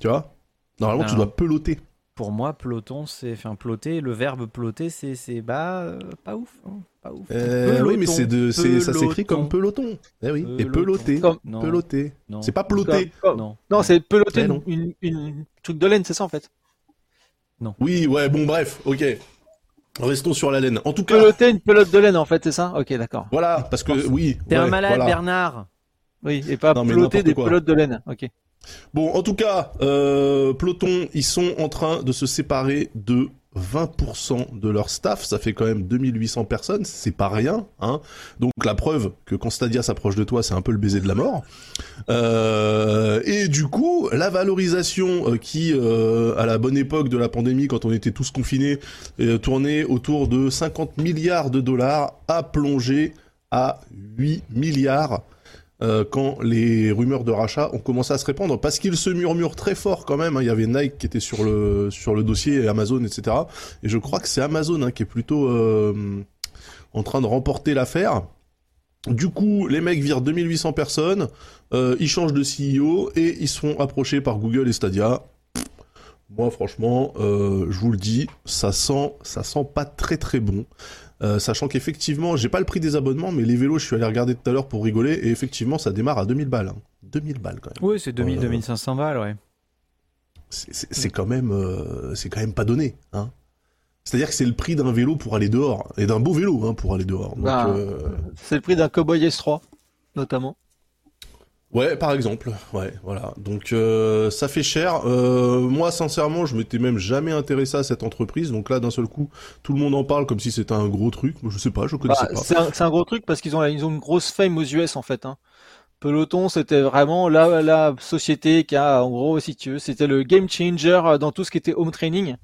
tu vois, normalement tu Non. dois peloter. Pour moi, peloton, c'est enfin peloter. Le verbe peloter, c'est c'est bah euh, pas ouf, hein, pas ouf. Euh, oui, mais c'est de, c'est, ça s'écrit peloton. comme peloton. Eh oui, et peloter, Comme- Non, peloter. non, C'est pas peloter. comme- non. Non, c'est peloter non. une, une, une truc de laine, c'est ça en fait. Oui, ouais, bon, bref, ok. Restons sur la laine. En tout cas, Peloter une pelote de laine en fait, c'est ça? Ok, d'accord. voilà, parce que oui. T'es un malade, voilà. Bernard. Oui, et pas Non, peloter des quoi. pelotes de laine. Ok. Bon, en tout cas, euh, Peloton, ils sont en train de se séparer de 20% de leur staff. Ça fait quand même 2800 personnes. C'est pas rien, hein. Donc la preuve que quand Stadia s'approche de toi, c'est un peu le baiser de la mort. Euh, et du coup, la valorisation euh, qui, euh, à la bonne époque de la pandémie, quand on était tous confinés, tournait autour de 50 milliards de dollars, a plongé à 8 milliards euh, quand les rumeurs de rachat ont commencé à se répandre, parce qu'il se murmure très fort quand même. hein. Il y avait Nike qui était sur le sur le dossier, Amazon, etc. Et je crois que c'est Amazon hein, qui est plutôt euh, en train de remporter l'affaire. Du coup, les mecs virent 2800 personnes, euh, ils changent de CEO et ils se font approcher par Google et Stadia. Moi, franchement, je vous le dis, ça sent, ça sent pas très très bon. Euh, sachant qu'effectivement, j'ai pas le prix des abonnements, mais les vélos, je suis allé regarder tout à l'heure pour rigoler, et effectivement, ça démarre à 2000 balles. hein. 2000 balles quand même. Oui, c'est 2000, Euh, 2500 balles, ouais. c'est- quand même, euh, c'est quand même pas donné, hein. C'est-à-dire que c'est le prix d'un vélo pour aller dehors et d'un beau vélo, hein, pour aller dehors. Bah, euh, C'est le prix d'un Cowboy S3, notamment. Ouais, par exemple. Ouais, voilà. Donc euh, ça fait cher. Euh, moi, sincèrement, je m'étais même jamais intéressé à cette entreprise. Donc là, d'un seul coup, tout le monde en parle comme si c'était un gros truc. Moi, je sais pas, je connaissais Bah, pas. c'est un, gros truc parce qu'ils ont, ils ont une grosse fame aux US en fait. Hein. Peloton, c'était vraiment la, la société qui a, en gros, si tu veux, c'était le game changer dans tout ce qui était home training.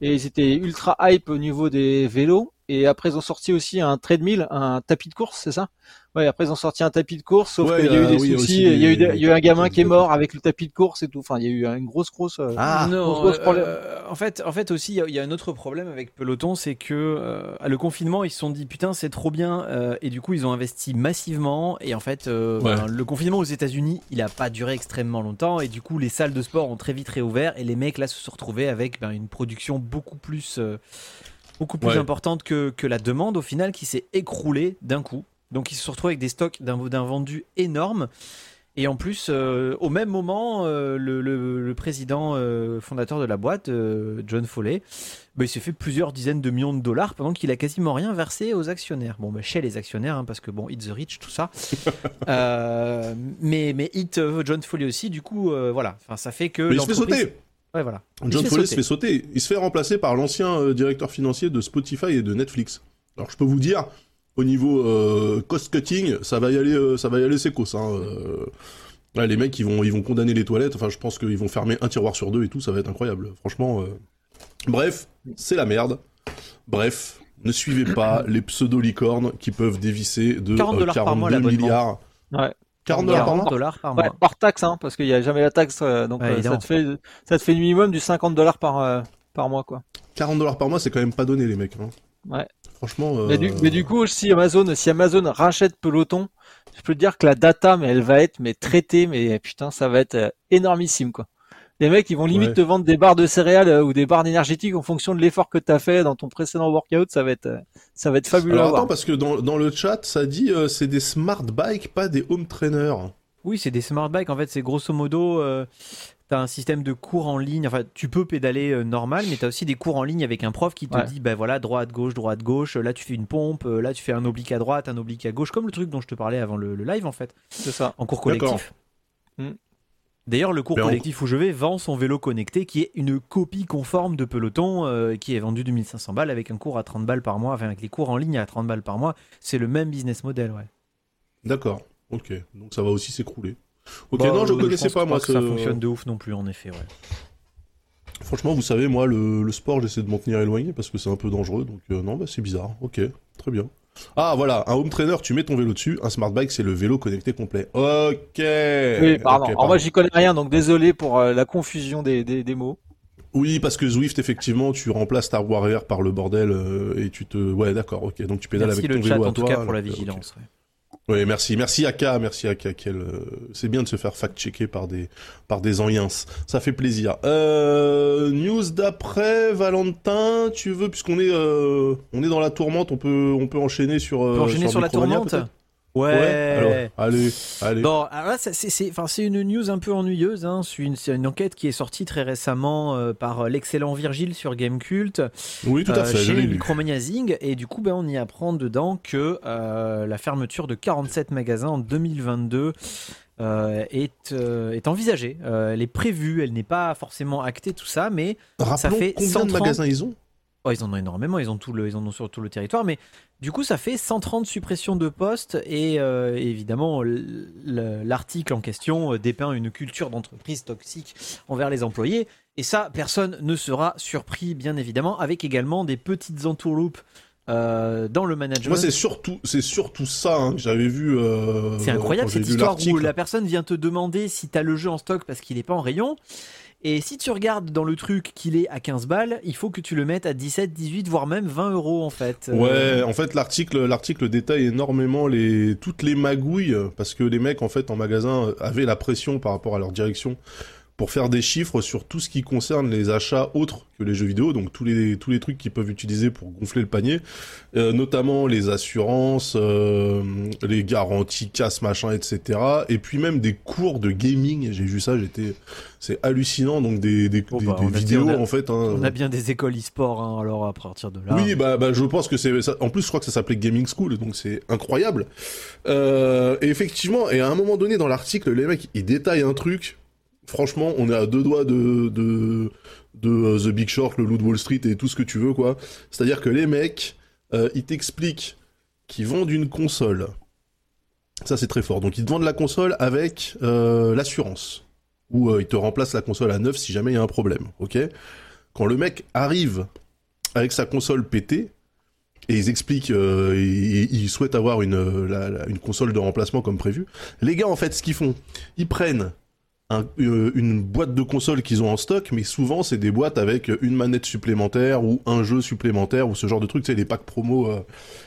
Et ils étaient ultra hype au niveau des vélos. Et après, ils ont sorti aussi un treadmill, un tapis de course, c'est ça? Ouais, après, ils ont sorti un tapis de course, sauf Ouais, qu'il y a eu euh, des oui, soucis. il, y a eu des- des- il y a eu un gamin qui est mort avec le tapis de course et tout. Enfin, il y a eu une grosse, grosse. euh, Ah, non, grosse, grosse problème. euh, en fait, en fait aussi, il y a- il y, a un autre problème avec Peloton, c'est que euh, à le confinement, ils se sont dit putain, c'est trop bien, euh, et du coup, ils ont investi massivement. Et en fait, euh, Ouais. ben, le confinement aux États-Unis, il a pas duré extrêmement longtemps, et du coup, les salles de sport ont très vite réouvert, et les mecs là se sont retrouvés avec ben, une production beaucoup plus, euh, beaucoup plus Ouais. importante que, que la demande au final, qui s'est écroulée d'un coup. Donc, ils se sont retrouvés avec des stocks d'un vendu énorme. Et en plus, euh, au même moment, euh, le, le- le président euh, fondateur de la boîte, John Foley, bah, il s'est fait plusieurs dizaines de millions de dollars pendant qu'il a quasiment rien versé aux actionnaires. Bon, bah, chez les actionnaires, hein, parce que bon, it's the rich, tout ça. Mais mais euh, John Foley aussi, du coup, voilà. Enfin, ça fait que. mais il se fait sauter. Ouais, voilà. Il John Foley se fait sauter. Il se fait remplacer par l'ancien directeur financier de Spotify et de Netflix. Alors je peux vous dire, au niveau euh, cost cutting, ça va y aller, euh, ça va y aller sécos. Hein, euh. Ouais, les mecs, ils vont, ils vont condamner les toilettes. Enfin, je pense qu'ils vont fermer un tiroir sur deux et tout. Ça va être incroyable. Franchement. euh. Bref, c'est la merde. Bref, ne suivez pas les pseudo-licornes qui peuvent dévisser de 40 euh, dollars par mois, 42 l'abonnement. milliards. Ouais. 40 dollars par 40 mois dollars par Ouais, mois. par taxe, hein, parce qu'il n'y a jamais la taxe, euh, donc Ouais, euh, ça te fait, ça te fait minimum du 50 dollars par euh, par mois, quoi. 40 dollars par mois, c'est quand même pas donné, les mecs. hein. Ouais. Franchement. euh, Mais du, mais du coup, si Amazon, si Amazon rachète Peloton, je peux te dire que la data, mais elle va être mais traitée, mais putain, ça va être euh, énormissime, quoi. Les mecs, ils vont limite Ouais. te vendre des barres de céréales euh, ou des barres énergétiques en fonction de l'effort que tu as fait dans ton précédent workout. Ça va être, ça va être fabuleux à Alors voir. attends, parce que dans, dans le chat, ça dit euh, c'est des smart bikes, pas des home trainers. Oui, c'est des smart bikes. En fait, c'est grosso modo, euh, t'as un système de cours en ligne. Enfin, tu peux pédaler euh, normal, mais t'as aussi des cours en ligne avec un prof qui te Ouais. dit, ben voilà, droite, gauche, droite, gauche. Là, tu fais une pompe. euh, Là, tu fais un oblique à droite, un oblique à gauche, comme le truc dont je te parlais avant le, le live, en fait, C'est ça. en cours collectif. Hmm. D'ailleurs, le cours Mais en- collectif où je vais vend son vélo connecté, qui est une copie conforme de Peloton, euh, qui est vendu 2500 balles avec un cours à 30 balles par mois, enfin avec les cours en ligne à 30 balles par mois. C'est le même business model, ouais. D'accord. Ok. Donc ça va aussi s'écrouler. Ok, Bah, non, je euh, connaissais pense pas moi que ça fonctionne de ouf non plus, en effet, ouais. Franchement, vous savez, moi, le, le sport, j'essaie de m'en tenir éloigné parce que c'est un peu dangereux. Donc euh, non, bah c'est bizarre. Ok, très bien. Ah voilà, un home trainer, tu mets ton vélo dessus. Un smart bike, c'est le vélo connecté complet. Ok. Oui, pardon. Ok, Alors moi, j'y connais rien, donc désolé pour euh, la confusion des, des, des mots. Oui, parce que Zwift, effectivement, tu remplaces ta Warrior par le bordel euh, et tu te. Ouais, d'accord, ok. Donc tu pédales Merci avec le ton chat vélo à en tout cas pour la vigilance. ouais. Oui, merci, merci Aka, merci Aka. Quel, euh, c'est bien de se faire fact-checker par des par des anciens. Ça fait plaisir. Euh, news d'après Valentin, tu veux puisqu'on est euh, on est dans la tourmente, on peut on peut enchaîner sur. On peut euh, enchaîner sur la tourmente? Ouais. Alors, allez, allez. Bon, alors là, ça, c'est, c'est, enfin, c'est une news un peu ennuyeuse. Hein. C'est, une, enquête qui est sortie très récemment euh, par euh, l'excellent Virgile sur Gamecult oui, tout à euh, fait. chez. Micromania Zing. Et du coup, ben, on y apprend dedans que euh, la fermeture de 47 magasins en 2022 euh, est, euh, est envisagée. Euh, elle est prévue, elle n'est pas forcément actée, tout ça, mais Rappelons fait combien 130. de magasins ils ont? Oh, ils en ont énormément, ils, ont tout le, ils en ont sur tout le territoire, mais du coup, ça fait 130 suppressions de postes et euh, évidemment, l'article en question euh, dépeint une culture d'entreprise toxique envers les employés. Et ça, personne ne sera surpris, bien évidemment, avec également des petites entourloupes euh, dans le management. Moi, c'est surtout c'est surtout ça hein, que j'avais vu. euh, C'est incroyable cette histoire où la personne vient te demander si tu as le jeu en stock parce qu'il n'est pas en rayon. Et si tu regardes dans le truc qu'il est à 15 balles, il faut que tu le mettes à 17, 18, voire même 20 euros en fait. Euh, Ouais, en fait l'article l'article détaille énormément les toutes les magouilles parce que les mecs en fait en magasin avaient la pression par rapport à leur direction pour faire des chiffres sur tout ce qui concerne les achats autres que les jeux vidéo, donc tous les tous les trucs qu'ils peuvent utiliser pour gonfler le panier, euh, notamment les assurances, euh, les garanties casse machin, etc. Et puis même des cours de gaming. J'ai vu ça, j'étais, c'est hallucinant. Donc des des, Bon, des- bah, des vidéos a- en fait. hein. On a bien des écoles e-sport, hein, alors à partir de là. Oui, bah, bah, je pense que c'est. En plus, je crois que ça s'appelait Gaming School, donc c'est incroyable. Euh, et effectivement, et à un moment donné dans l'article, les mecs, ils détaillent un truc. Franchement, on est à deux doigts de euh, The Big Short, le de Wall Street et tout ce que tu veux, quoi. C'est-à-dire que les mecs, euh, ils t'expliquent qu'ils vendent une console. Ça, c'est très fort. Donc, ils te vendent la console avec euh, l'assurance. Ou ils te remplacent la console à neuf si jamais il y a un problème, ok? Quand le mec arrive avec sa console pétée, et ils expliquent, ils, souhaitent avoir une console de remplacement comme prévu. Les gars, en fait, ce qu'ils font, ils prennent euh, une boîte de console qu'ils ont en stock, mais souvent c'est des boîtes avec une manette supplémentaire ou un jeu supplémentaire ou ce genre de truc, sais, les packs promo. euh.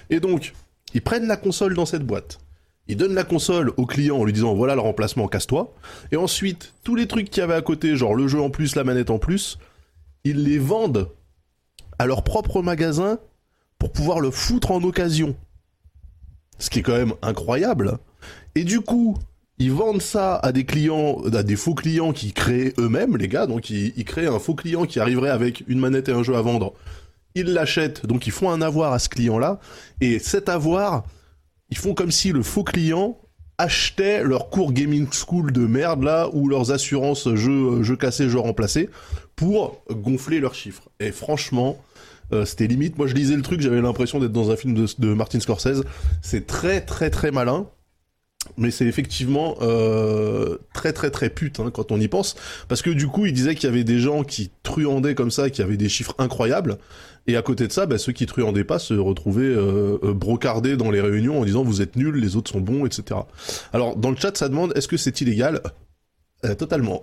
Et donc, ils prennent la console dans cette boîte. Ils donnent la console au client en lui disant voilà le remplacement, casse-toi. Et ensuite, tous les trucs qu'il y avait à côté, genre le jeu en plus, la manette en plus, ils les vendent à leur propre magasin pour pouvoir le foutre en occasion. Ce qui est quand même incroyable. Et du coup, ils vendent ça à des clients, à des faux clients qui créent eux-mêmes, les gars. Donc ils, créent un faux client qui arriverait avec une manette et un jeu à vendre. Ils l'achètent, donc ils font un avoir à ce client-là. Et cet avoir, ils font comme si le faux client achetait leur cours gaming school de merde là, ou leurs assurances jeux, jeux cassés, jeux remplacés, pour gonfler leurs chiffres. Et franchement, euh, c'était limite. Moi, je lisais le truc, j'avais l'impression d'être dans un film de Martin Scorsese. C'est très, très, très malin. Mais c'est effectivement euh, très très très pute hein, quand on y pense, parce que du coup il disait qu'il y avait des gens qui truandaient comme ça, qui avaient des chiffres incroyables, et à côté de ça, bah, ceux qui truandaient pas se retrouvaient euh, euh, brocardés dans les réunions en disant vous êtes nuls, les autres sont bons, etc. Alors dans le chat ça demande est-ce que c'est illégal? Euh, Totalement.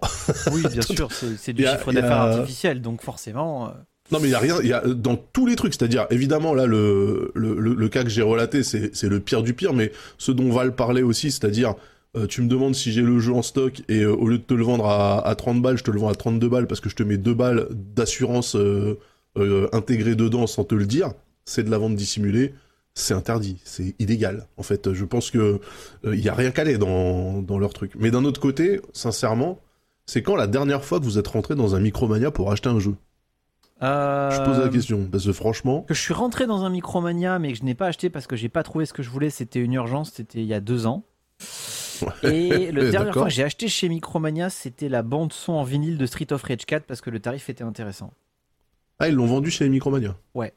Oui, bien sûr, c'est du a- chiffre a- d'affaires artificiel, donc forcément. Non mais il y a rien, il y a dans tous les trucs, c'est-à-dire évidemment là le le, le, cas que j'ai relaté c'est le pire du pire, mais ce dont Val parlait aussi, c'est-à-dire euh, tu me demandes si j'ai le jeu en stock et euh, au lieu de te le vendre à, à 30 balles, je te le vends à 32 balles parce que je te mets deux balles d'assurance euh, euh, intégrée dedans sans te le dire, c'est de la vente dissimulée, c'est interdit, c'est illégal. En fait, je pense que il y a rien calé dans dans leur truc. Mais d'un autre côté, sincèrement, c'est quand la dernière fois que vous êtes rentré dans un Micromania pour acheter un jeu? Je pose la euh, question parce que franchement, Que je suis rentré dans un Micromania, mais que je n'ai pas acheté parce que j'ai pas trouvé ce que je voulais. C'était une urgence. C'était il y a deux ans. Et le D'accord. fois que j'ai acheté chez Micromania, c'était la bande son en vinyle de Street of Rage 4 parce que le tarif était intéressant. ah ils l'ont vendu chez Micromania. Ouais.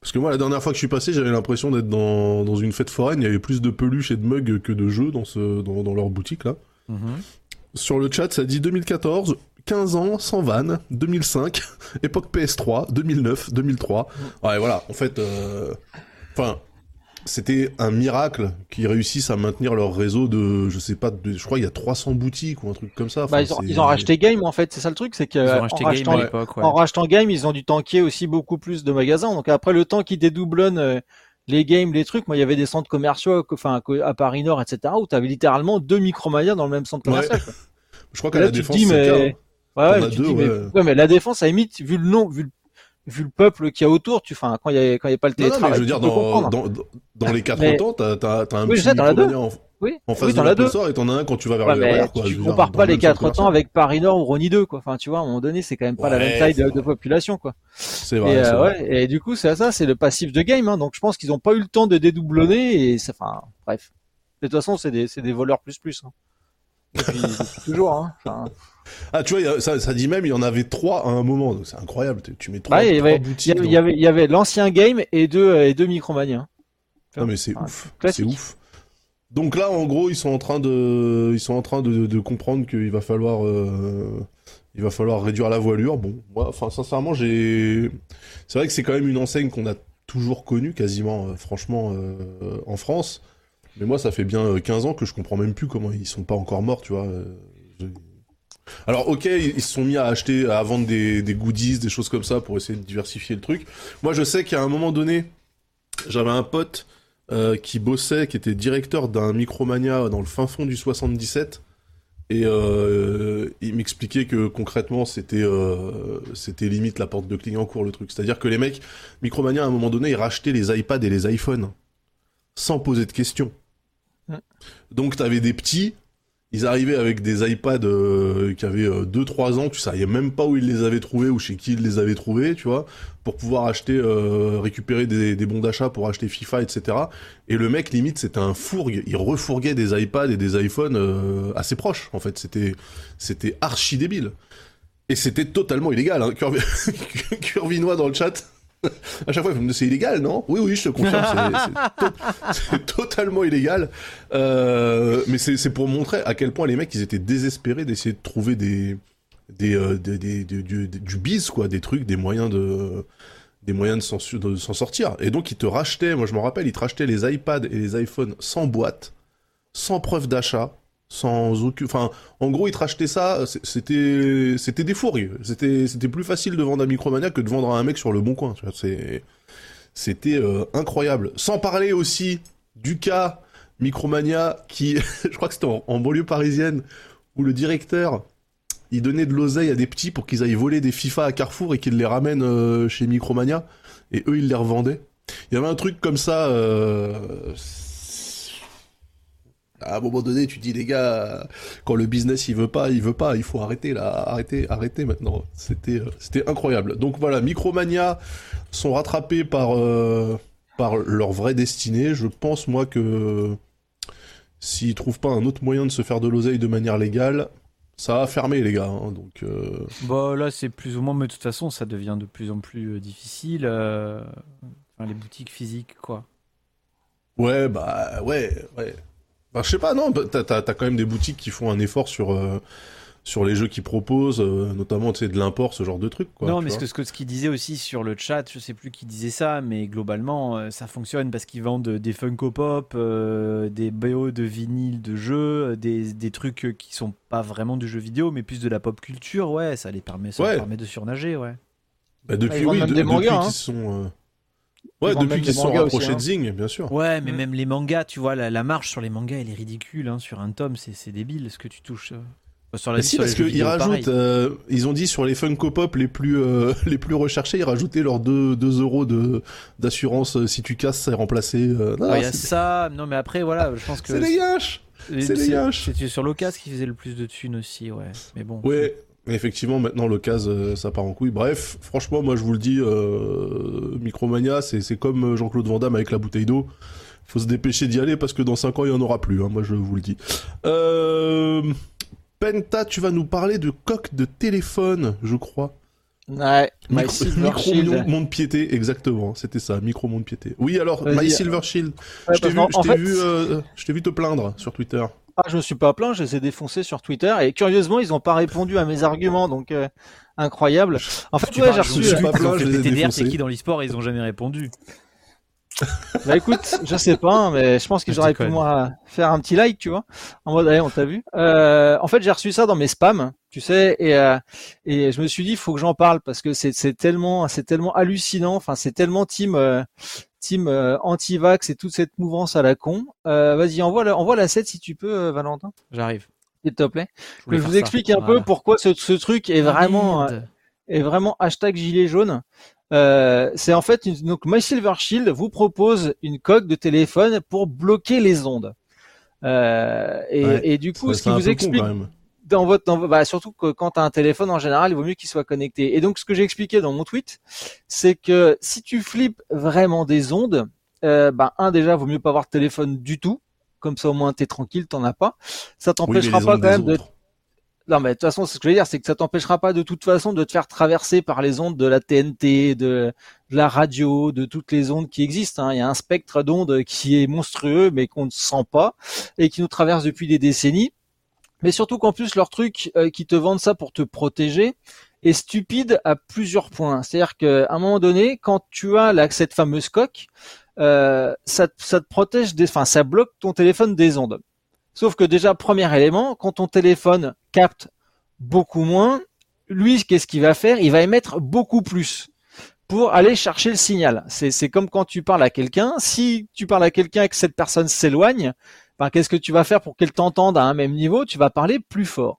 Parce que moi la dernière fois que je suis passé, j'avais l'impression d'être dans, dans une fête foraine. Il y avait plus de peluches et de mugs que de jeux dans ce dans, dans leur boutique là. Mhm. Sur le chat, ça dit 2014, 15 ans, sans vanne, 2005, époque PS3, 2009, 2003. Ouais, voilà, en fait, euh, enfin, c'était un miracle qu'ils réussissent à maintenir leur réseau de, je sais pas, de, je crois il y a 300 boutiques ou un truc comme ça. Enfin, Bah, ils, ont, c'est- ils ont racheté Game en fait, c'est ça le truc, c'est que Ils euh, ont acheté en, Game rachetant, à l'époque. ouais. en rachetant Game, ils ont dû tanker aussi beaucoup plus de magasins. Donc après le temps qu'ils dédoublonnent euh, les games, les trucs, moi il y avait des centres commerciaux, enfin à Paris Nord, etc. où tu avais littéralement deux micromania dans le même centre Ouais. commercial. quoi. Je crois qu'à la défense, c'est Ouais, ouais, deux, dis, mais... ouais. mais la défense, à la limite, vu le nom, vu le, vu le peuple qu'il y a autour, tu, enfin, quand il y a, quand il y a pas le Non, non, télétravail, mais je veux dire, dans, dans, dans- dans les quatre Mais- temps, t'as, t'as, t'as un Oui, petit sais, en, Oui, en face oui, de la as deux. et t'en as un quand tu vas vers Ouais, le RER, quoi. tu compares pas le les même quatre centre temps avec Paris Nord ou Rony 2, quoi. Enfin, tu vois, à un moment donné, c'est quand même pas la même taille de, population, quoi. C'est Et, vrai, euh, c'est vrai. ouais, et du coup, c'est ça, c'est le passif de game. Hein, donc, je pense qu'ils ont pas eu le temps de dédoublonner et ça, enfin, bref. De toute façon, c'est des, c'est des voleurs plus plus. Hein. Depuis toujours. Hein. Ah, tu vois, ça, ça dit même, il y en avait trois à un moment, donc c'est incroyable. Tu- Tu mets trois, il y trois avait, boutiques. il y avait, l'ancien game et deux, euh, et deux Micromania. Non, mais c'est ouf. C'est ouf. Donc là, en gros, ils sont en train de, ils sont en train de, de comprendre qu'il va falloir, euh, il va falloir réduire la voilure. Bon, moi, enfin, sincèrement, j'ai, c'est vrai que c'est quand même une enseigne qu'on a toujours connue, quasiment, euh, franchement, euh, en France. Mais moi, ça fait bien euh, 15 ans que je comprends même plus comment ils sont pas encore morts, tu vois. Alors, ok, ils se sont mis à acheter, à vendre des, des goodies, des choses comme ça pour essayer de diversifier le truc. Moi, je sais qu'à un moment donné, j'avais un pote euh, qui bossait, qui était directeur d'un Micromania dans le fin fond du 77. Et euh, il m'expliquait que concrètement, c'était euh, c'était limite la porte de Clignancourt le truc. C'est-à-dire que les mecs, Micromania, à un moment donné, ils rachetaient les iPads et les iPhones sans poser de questions. Donc t'avais des petits, ils arrivaient avec des iPads euh, qui avaient 2-3 ans, tu savais même pas où ils les avaient trouvés ou chez qui ils les avaient trouvés, tu vois, pour pouvoir acheter, euh, récupérer des, des bons d'achat pour acheter FIFA, etc. Et le mec, limite, c'était un fourgue, il refourguait des iPads et des iPhones euh, assez proches, en fait, c'était c'était archi débile. Et c'était totalement illégal, hein. Curvi- Curvinois dans le chat. À chaque fois, c'est illégal, non? Oui, oui, je te confirme, c'est- c'est to- c'est totalement illégal. Euh, mais c'est pour montrer à quel point les mecs, ils étaient désespérés d'essayer de trouver des, euh, du, biz, quoi, des trucs, des moyens de des moyens de s'en sortir. Et donc, ils te rachetaient, moi je me rappelle, ils te rachetaient les iPads et les iPhones sans boîte, sans preuve d'achat, sans aucun... Enfin, en gros, ils te rachetaient ça, c'était c'était des fourgues. C'était c'était plus facile de vendre à Micromania que de vendre à un mec sur le bon coin. C'est c'était euh, incroyable. Sans parler aussi du cas Micromania qui, je crois que c'était en, en banlieue parisienne, où le directeur, il donnait de l'oseille à des petits pour qu'ils aillent voler des FIFA à Carrefour et qu'ils les ramènent euh, chez Micromania, et eux, ils les revendaient. Il y avait un truc comme ça... Euh... À un moment donné, tu dis les gars, quand le business il veut pas, il veut pas, il faut arrêter là, arrêter, arrêter maintenant. C'était, euh, c'était incroyable. Donc voilà, Micromania sont rattrapés par euh, par leur vraie destinée. Je pense moi que s'ils trouvent pas un autre moyen de se faire de l'oseille de manière légale, ça va fermer les gars. hein. donc euh, Bah là, c'est plus ou moins, mais de toute façon, ça devient de plus en plus euh, difficile. euh, enfin, les boutiques physiques, quoi. ouais, bah ouais, ouais. Bah, je sais pas, non, t'as, quand même des boutiques qui font un effort sur euh, sur les jeux qu'ils proposent, euh, notamment tu sais de l'import, ce genre de trucs. Quoi, non, mais ce que, ce que ce qu'il disait aussi sur le chat, je sais plus qui disait ça, mais globalement, euh, ça fonctionne parce qu'ils vendent des Funko Pop, euh, des BO de vinyle de jeux, des, des trucs qui sont pas vraiment du jeu vidéo, mais plus de la pop culture. Ouais, ça les permet, ça Ouais. permet de surnager, ouais. Bah, depuis, oui, de- des depuis mangas, hein. qu'ils sont. Ouais, depuis qu'ils se sont rapprochés hein. de Zing, bien sûr. Ouais, mais Mm. même les mangas, tu vois, la, la marge sur les mangas, elle est ridicule. hein, sur un tome, c'est c'est débile ce que tu touches. euh. Bah, sur la Mais vie, si, sur parce qu'ils rajoutent, euh, ils ont dit sur les Funko Pop les plus, euh, les plus recherchés, ils rajoutaient leurs 2, 2 euros de, d'assurance si tu casses, c'est remplacé. euh, Ouais, il y a c'est, ça. Non, mais après, voilà, je pense que. c'est les gâches! C'est les gâches. C'était sur l'occasion qui faisait le plus de thunes aussi, ouais. Mais bon. Ouais, effectivement, maintenant, l'occasion, euh, ça part en couille. Bref, franchement, moi, je vous le dis, euh, Micromania, c'est, comme euh, Jean-Claude Van Damme avec la bouteille d'eau. Faut se dépêcher d'y aller parce que dans 5 ans, il n'y en aura plus, hein, moi, je vous le dis. Euh, Penta, tu vas nous parler de coque de téléphone, je crois. Ouais, My Micro, Silver micro Shield. monde- piété, exactement, c'était ça, micro monde piété. Oui, alors. My Silver Shield, Ouais, je t'ai parce vu, qu'en- je en t'ai fait- vu, euh, je t'ai vu te plaindre sur Twitter. Ah, je me suis pas plaint, je les ai défoncés sur Twitter et curieusement, ils ont pas répondu à mes arguments, donc euh, incroyable. En fait, Tu ouais, j'ai je reçu. euh, pas plaint, je les ai c'est qui dans l'e-sport et ils ont jamais répondu. Bah écoute, je sais pas, hein, mais je pense qu'ils Je auraient pu moi faire un petit like, tu vois, en mode, allez, on t'a vu. Euh, en fait, j'ai reçu ça dans mes spams, tu sais, et euh, et je me suis dit, il faut que j'en parle parce que c'est c'est tellement c'est tellement hallucinant, enfin c'est tellement team euh, team euh, anti-vax et toute cette mouvance à la con. Euh, Vas-y, envoie la, envoie la 7 si tu peux, euh, Valentin, J'arrive. s'il te plaît. Je vous ça. explique un peu pourquoi ce, ce truc est vraiment euh, est vraiment hashtag gilet jaune. Euh, c'est en fait une, donc My Silver Shield vous propose une coque de téléphone pour bloquer les ondes. Euh, et, Ouais, et du coup, Ça- ce qui vous explique quand même. Dans votre, dans, bah, surtout que quand tu as un téléphone en général, il vaut mieux qu'il soit connecté. Et donc, ce que j'ai expliqué dans mon tweet, c'est que si tu flippes vraiment des ondes, euh, bah, un déjà, vaut mieux pas avoir de téléphone du tout. Comme ça, au moins, t'es tranquille, t'en as pas. Ça t'empêchera pas quand même de non, mais de toute façon, ce que je veux dire, c'est que ça t'empêchera pas de toute façon de te faire traverser par les ondes de la TNT, de, de la radio, de toutes les ondes qui existent. hein. Il y a un spectre d'ondes qui est monstrueux, mais qu'on ne sent pas et qui nous traverse depuis des décennies. Mais surtout qu'en plus, leur truc euh, qui te vendent ça pour te protéger est stupide à plusieurs points. C'est-à-dire qu'à un moment donné, quand tu as là, cette fameuse coque, euh, ça, te- ça te protège des, enfin, ça bloque ton téléphone des ondes. Sauf que déjà, premier élément, quand ton téléphone capte beaucoup moins, lui, qu'est-ce qu'il va faire? Il va émettre beaucoup plus pour aller chercher le signal. C'est comme quand tu parles à quelqu'un. Si tu parles à quelqu'un et que cette personne s'éloigne, ben, qu'est-ce que tu vas faire pour qu'elle t'entende à un même niveau? Tu vas parler plus fort.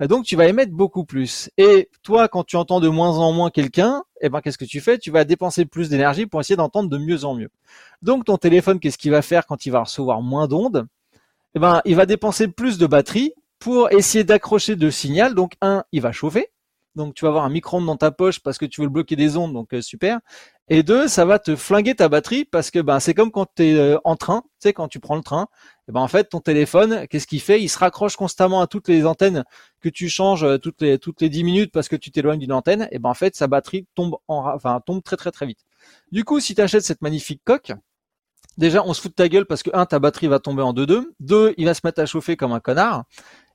Donc tu vas émettre beaucoup plus. Et toi, quand tu entends de moins en moins quelqu'un, eh ben qu'est-ce que tu fais? Tu vas dépenser plus d'énergie pour essayer d'entendre de mieux en mieux. Donc ton téléphone, qu'est-ce qu'il va faire quand il va recevoir moins d'ondes? Eh ben, il va dépenser plus de batterie pour essayer d'accrocher de signal. Donc un, il va chauffer. Donc tu vas avoir un micro-ondes dans ta poche parce que tu veux bloquer des ondes, donc euh, super. Et deux, ça va te flinguer ta batterie parce que ben c'est comme quand tu es en train, tu sais quand tu prends le train, et ben en fait ton téléphone, qu'est-ce qu'il fait? Il se raccroche constamment à toutes les antennes que tu changes euh, toutes les toutes les 10 minutes parce que tu t'éloignes d'une antenne, et ben en fait sa batterie tombe en enfin tombe très très très vite. Du coup, si tu achètes cette magnifique coque, déjà on se fout de ta gueule parce que un ta batterie va tomber en 2-2, deux il va se mettre à chauffer comme un connard.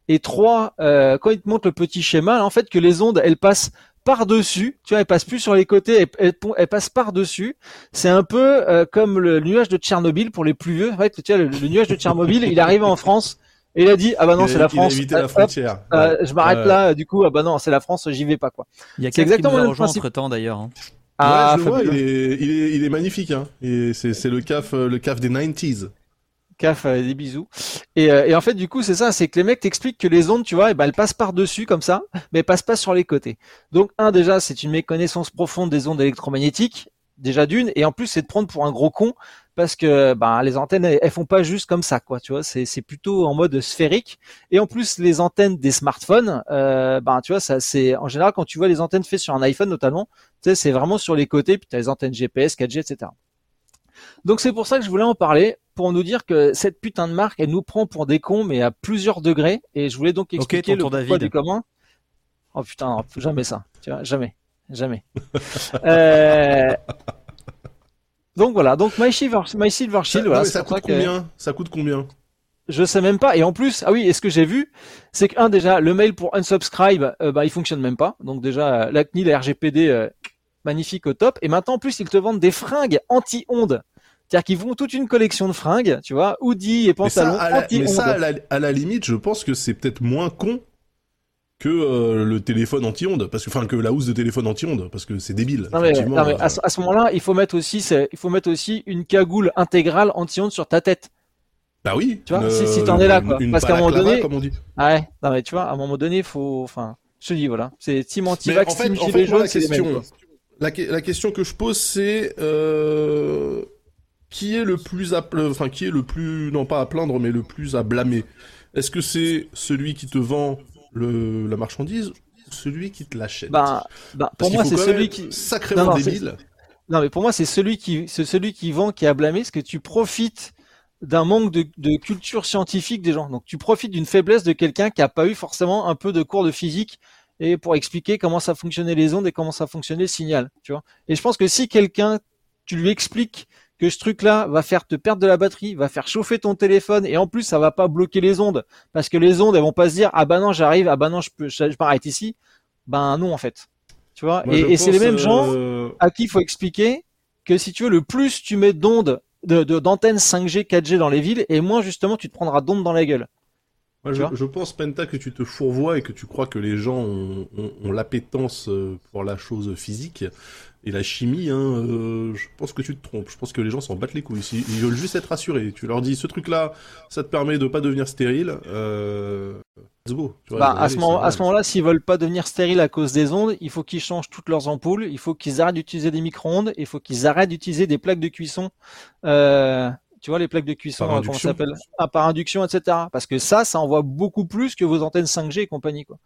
Et trois, euh, quand il te montre le petit schéma, en fait, que les ondes, elles passent par-dessus, tu vois, elles passent plus sur les côtés, elles, elles passent par-dessus. C'est un peu euh, comme le nuage de Tchernobyl pour les plus vieux. En fait, tu vois, le, le nuage de Tchernobyl, il arrive en France et il a dit, ah bah non, c'est la il a France. évité Ah, la hop, frontière. euh, Ouais. je m'arrête là, du coup, ah bah non, c'est la France, j'y vais pas, quoi. Il y a quelqu'un qui nous a rejoint entre temps d'ailleurs. hein. Ah, ouais, je le vois, fabuleux. il est, il est, il est magnifique, hein. Et c'est, c'est le caf, euh, le caf des 90s. CAF, euh, des bisous. Et, euh, et en fait, du coup, c'est ça, c'est que les mecs t'expliquent que les ondes, tu vois, eh ben, elles passent par-dessus comme ça, mais elles passent pas sur les côtés. Donc, un, déjà, c'est une méconnaissance profonde des ondes électromagnétiques, déjà d'une, et en plus, c'est de prendre pour un gros con, parce que ben, les antennes, elles, font pas juste comme ça, quoi, tu vois, c'est, c'est plutôt en mode sphérique. Et en plus, les antennes des smartphones, euh, ben, tu vois, ça, c'est, en général, quand tu vois les antennes faites sur un iPhone notamment, tu c'est vraiment sur les côtés, puis tu as les antennes GPS, 4G, etc. Donc c'est pour ça que je voulais en parler, pour nous dire que cette putain de marque, elle nous prend pour des cons, mais à plusieurs degrés. Et je voulais donc expliquer le pourquoi David. du comment. Oh putain, non, jamais ça. Tu vois, jamais, jamais. Euh, Donc voilà, donc My Silver, My Silver Ça, Shield, non, voilà, ça coûte ça que combien? Ça coûte combien? Je sais même pas. Et en plus, ah oui, et ce que j'ai vu, c'est que un déjà, le mail pour unsubscribe, euh, bah il fonctionne même pas. Donc déjà, euh, la CNIL, la RGPD, euh, magnifique au top. Et maintenant, en plus, ils te vendent des fringues anti-ondes. C'est-à-dire qu'ils font toute une collection de fringues, tu vois, hoodie et mais pantalons ça, à la, mais ça, à la, à la limite, je pense que c'est peut-être moins con que euh, le téléphone anti-ondes, parce que enfin que la housse de téléphone anti-ondes, parce que c'est débile. Non mais, non, mais euh, à, ce- moment-là, il faut mettre aussi, il faut mettre aussi une cagoule intégrale anti-ondes sur ta tête. Bah oui. Tu vois, une- si- si t'en es là, quoi. Une Parce qu'à un moment donné- comme on dit. Ah ouais. Non mais tu vois, à un moment donné, il faut, enfin, je te dis voilà, c'est team Mais anti-vax, en fait, team en fait, moi, jaune, la mêmes. question, quoi. la, que- la question que je pose, c'est euh, qui est le plus à, enfin qui est le plus, non pas à plaindre, mais le plus à blâmer? Est-ce que c'est celui qui te vend le, la marchandise ou celui qui te l'achète? Bah, bah, pour moi, c'est celui qui. sacrément Non, non, débile. Non, mais pour moi, c'est celui qui, c'est celui qui vend qui a blâmé, parce que tu profites d'un manque de, de culture scientifique des gens. Donc, tu profites d'une faiblesse de quelqu'un qui a pas eu forcément un peu de cours de physique et pour expliquer comment ça fonctionnait les ondes et comment ça fonctionnait le signal, tu vois. Et je pense que si quelqu'un, tu lui expliques que ce truc-là va faire te perdre de la batterie, va faire chauffer ton téléphone et en plus ça va pas bloquer les ondes. Parce que les ondes elles vont pas se dire ah bah non j'arrive ah bah non je peux je, je m'arrête ici. Ben non en fait. Tu vois? Moi, et, c'est les mêmes gens euh, à qui il faut expliquer que si tu veux, le plus tu mets d'ondes, de, d'antennes 5G, 4G dans les villes, et moins justement tu te prendras d'ondes dans la gueule. Moi, je, pense, Penta, que tu te fourvoies et que tu crois que les gens ont, ont, ont l'appétence euh, pour la chose physique et la chimie. Hein, euh, je pense que tu te trompes. Je pense que les gens s'en battent les couilles. Ils, ils veulent juste être rassurés. Tu leur dis, ce truc-là, ça te permet de pas devenir stérile. Euh... Tu vois, Bah, vont à ce c'est moment, à normal. ce moment-là, s'ils veulent pas devenir stériles à cause des ondes, il faut qu'ils changent toutes leurs ampoules, il faut qu'ils arrêtent d'utiliser des micro-ondes, il faut qu'ils arrêtent d'utiliser des plaques de cuisson. Euh, tu vois, les plaques de cuisson, Par euh, comment ça induction. s'appelle? Ah, Par induction, etc. Parce que ça, ça envoie beaucoup plus que vos antennes 5G et compagnie, quoi.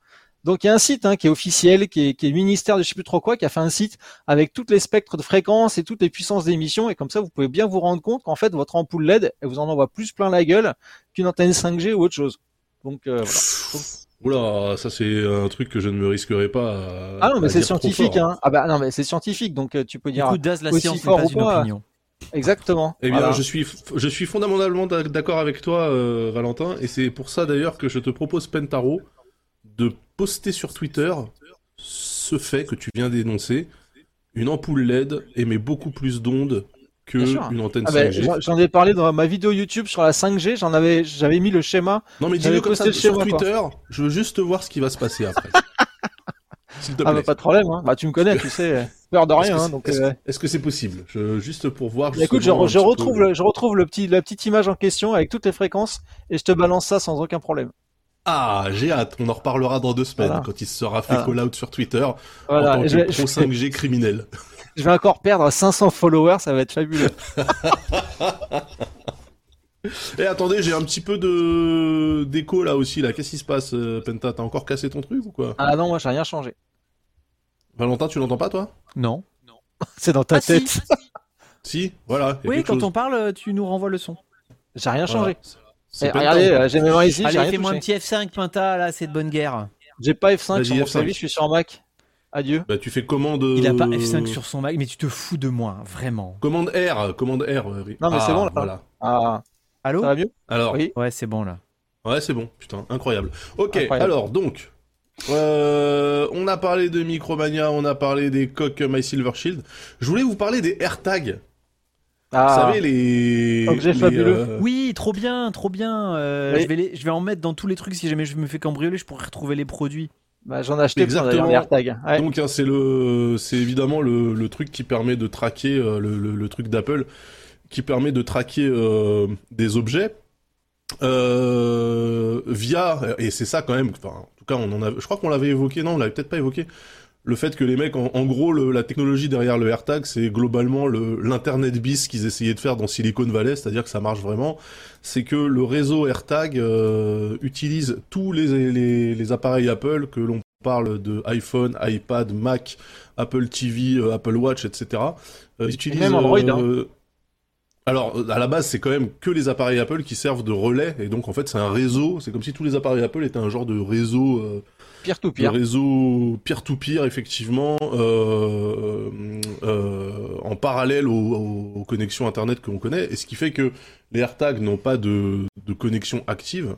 Donc il y a un site hein, qui est officiel, qui est, qui est le ministère de je sais plus trop quoi, qui a fait un site avec toutes les spectres de fréquences et toutes les puissances d'émission, et comme ça vous pouvez bien vous rendre compte qu'en fait votre ampoule LED, elle vous en envoie plus plein la gueule qu'une antenne 5G ou autre chose. Donc euh, voilà. Oula, ça c'est un truc que je ne me risquerai pas. À, Ah non, mais c'est scientifique, hein. Ah bah non, mais c'est scientifique, donc euh, tu peux Du dire coup, Daz, la aussi science n'est fort pas ou une pas, opinion. exactement. Eh bien, Voilà. je suis, je suis fondamentalement d'ac- d'accord avec toi, euh, Valentin, et c'est pour ça d'ailleurs que je te propose, Pentaro, de poster sur Twitter ce fait que tu viens d'énoncer. Une ampoule LED émet beaucoup plus d'ondes que une antenne Ah bah, 5G. j'en- ai parlé dans ma vidéo YouTube sur la 5G, j'en avais, j'avais mis le schéma. Non, mais dis-le comme posté ça le sur schéma, quoi. Twitter. Je veux juste voir ce qui va se passer après. S'il te Ah, plaît. bah, pas de problème, hein. Bah, tu me connais, tu sais, peur de Est-ce rien, que hein, c'est- est-ce euh, est-ce que c'est possible? Je- Juste pour voir. Bah, écoute, je, peu retrouve, le, je retrouve le petit, la petite image en question avec toutes les fréquences et je te balance ça sans aucun problème. Ah, j'ai hâte. On en reparlera dans deux semaines Voilà. quand il se sera fait Voilà. call out sur Twitter en Voilà, tant et que je, vais, pro je, vais, 5G criminel. je vais encore perdre 500 followers, ça va être fabuleux. Et attendez, j'ai un petit peu de d'écho là aussi là. Qu'est-ce qui se passe, euh, Penta? T'as encore cassé ton truc ou quoi? Ah non, moi j'ai rien changé. Valentin, tu l'entends pas toi? Non. C'est dans ta Ah, si. tête. Si, voilà. Oui, quand chose. on parle, tu nous renvoies le son. J'ai rien Voilà. changé. Eh, regardez, euh, j'ai mes mains ici, j'ai Allez, fais-moi un petit F5, Pinta, là, c'est de bonne guerre. J'ai pas F5 Vas-y, sur mon F5. clavier, je suis sur Mac. Adieu. Bah, tu fais commande. Il a pas euh, F5 sur son Mac, mais tu te fous de moi, hein, vraiment. Commande R, commande R. euh, oui. Non, mais Ah, c'est bon, là. Voilà. Ah, Allô ça va mieux Alors, Oui. Ouais, c'est bon là. ouais, c'est bon. Putain, incroyable. Ok. Incroyable. Alors, donc, euh, on a parlé de Micromania, on a parlé des coques My Silver Shield. Je voulais vous parler des AirTags. Vous Ah, savez les. Fabuleux. euh, Oui, trop bien, trop bien. euh, Oui. je, vais les- je vais en mettre dans tous les trucs si jamais je me fais cambrioler, je pourrais retrouver les produits. bah, j'en ai acheté plein Exactement. les AirTags. Ouais. Donc hein, c'est le, c'est évidemment le, le truc qui permet de traquer euh, le, le- le truc d'Apple, qui permet de traquer euh, des objets euh, via et c'est ça quand même. Enfin, en tout cas, on en a, je crois qu'on l'avait évoqué, non, on l'avait peut-être pas évoqué. Le fait que les mecs, en, en gros, le- la technologie derrière le AirTag, c'est globalement le- l'internet bis qu'ils essayaient de faire dans Silicon Valley, c'est-à-dire que ça marche vraiment. C'est que le réseau AirTag euh, utilise tous les, les, les appareils Apple, que l'on parle de iPhone, iPad, Mac, Apple TV, euh, Apple Watch, etc. Euh, ils utilisent, même Android, hein. Alors, à la base, c'est quand même que les appareils Apple qui servent de relais, et donc en fait, c'est un réseau. C'est comme si tous les appareils Apple étaient un genre de réseau euh, tout le pire. réseau peer-to-peer, effectivement, euh, euh, en parallèle aux, aux- aux connexions Internet que l'on connaît, et ce qui fait que les AirTags n'ont pas de, de connexion active.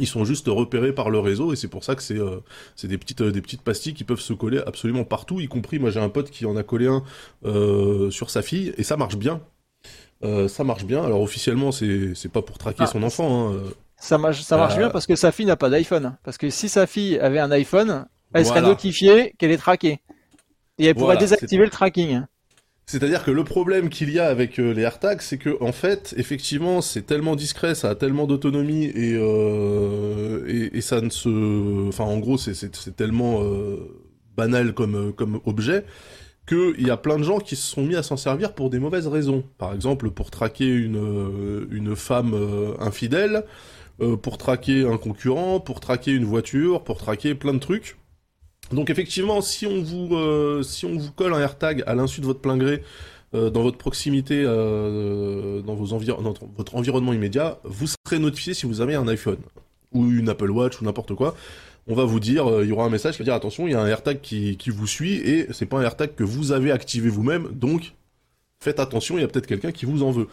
Ils sont juste repérés par le réseau, et c'est pour ça que c'est euh, c'est des petites euh, des petites pastilles qui peuvent se coller absolument partout, y compris moi j'ai un pote qui en a collé un euh, sur sa fille, et ça marche bien. Euh, ça marche bien. Alors officiellement, c'est pas pour traquer Ah. son enfant. Hein. Ça marche, ça marche Euh, bien parce que sa fille n'a pas d'iPhone. Parce que si sa fille avait un iPhone, elle serait Voilà. notifiée qu'elle est traquée. Et elle pourrait désactiver le tracking. C'est-à-dire que le problème qu'il y a avec euh, les AirTags, c'est que en fait, effectivement, c'est tellement discret, ça a tellement d'autonomie et, euh, et et ça ne se, enfin, en gros, c'est tellement euh, banal comme comme objet que il y a plein de gens qui se sont mis à s'en servir pour des mauvaises raisons. Par exemple, pour traquer une euh, une femme euh, infidèle, euh, pour traquer un concurrent, pour traquer une voiture, pour traquer plein de trucs. Donc effectivement, si on vous si on vous colle un AirTag à l'insu de votre plein gré dans votre proximité, dans vos envir- dans votre environnement immédiat, vous serez notifié si vous avez un iPhone ou une Apple Watch ou n'importe quoi. On va vous dire, euh, il y aura un message qui va dire attention, il y a un AirTag qui, qui vous suit et c'est pas un AirTag que vous avez activé vous-même, donc faites attention, il y a peut-être quelqu'un qui vous en veut.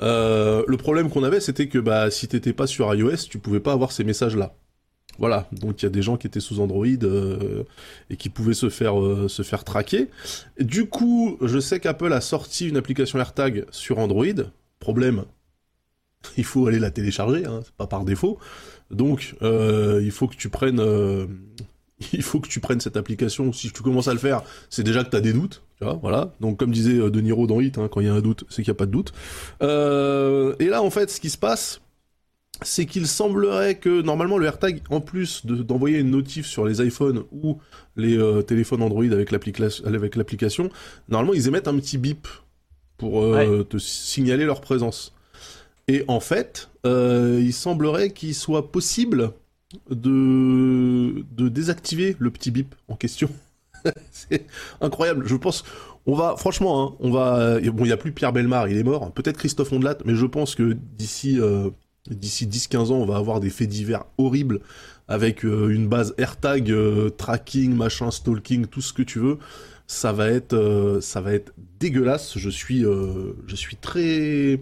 Euh, le problème qu'on avait, c'était que bah si t'étais pas sur iOS, tu pouvais pas avoir ces messages-là. Voilà, donc il y a des gens qui étaient sous Android euh, et qui pouvaient se faire se faire traquer. Du coup, je sais qu'Apple a sorti une application AirTag sur Android. Problème, il faut aller la télécharger, hein, c'est pas par défaut. Donc, euh, il faut que tu prennes euh, il faut que tu prennes cette application. Si tu commences à le faire, c'est déjà que tu as des doutes. Tu vois, voilà. Donc, comme disait euh, De Niro dans Hit, hein, quand il y a un doute, c'est qu'il n'y a pas de doute. Euh, et là, en fait, ce qui se passe, c'est qu'il semblerait que normalement le AirTag, en plus de- d'envoyer une notif sur les iPhones ou les téléphones Android avec l'appli- avec l'application, normalement ils émettent un petit bip pour te signaler leur présence. Et en fait, euh, il semblerait qu'il soit possible de, de désactiver le petit bip en question. c'est incroyable. Je pense, on va, franchement, hein, on va. Bon, il n'y a plus Pierre Belmar, il est mort. Peut-être Christophe Ondelat, mais je pense que d'ici euh, d'ici 10-15 ans, on va avoir des faits divers horribles avec euh, une base AirTag, tracking, machin, stalking, tout ce que tu veux. Ça va être, ça va être dégueulasse. Je suis, je suis très,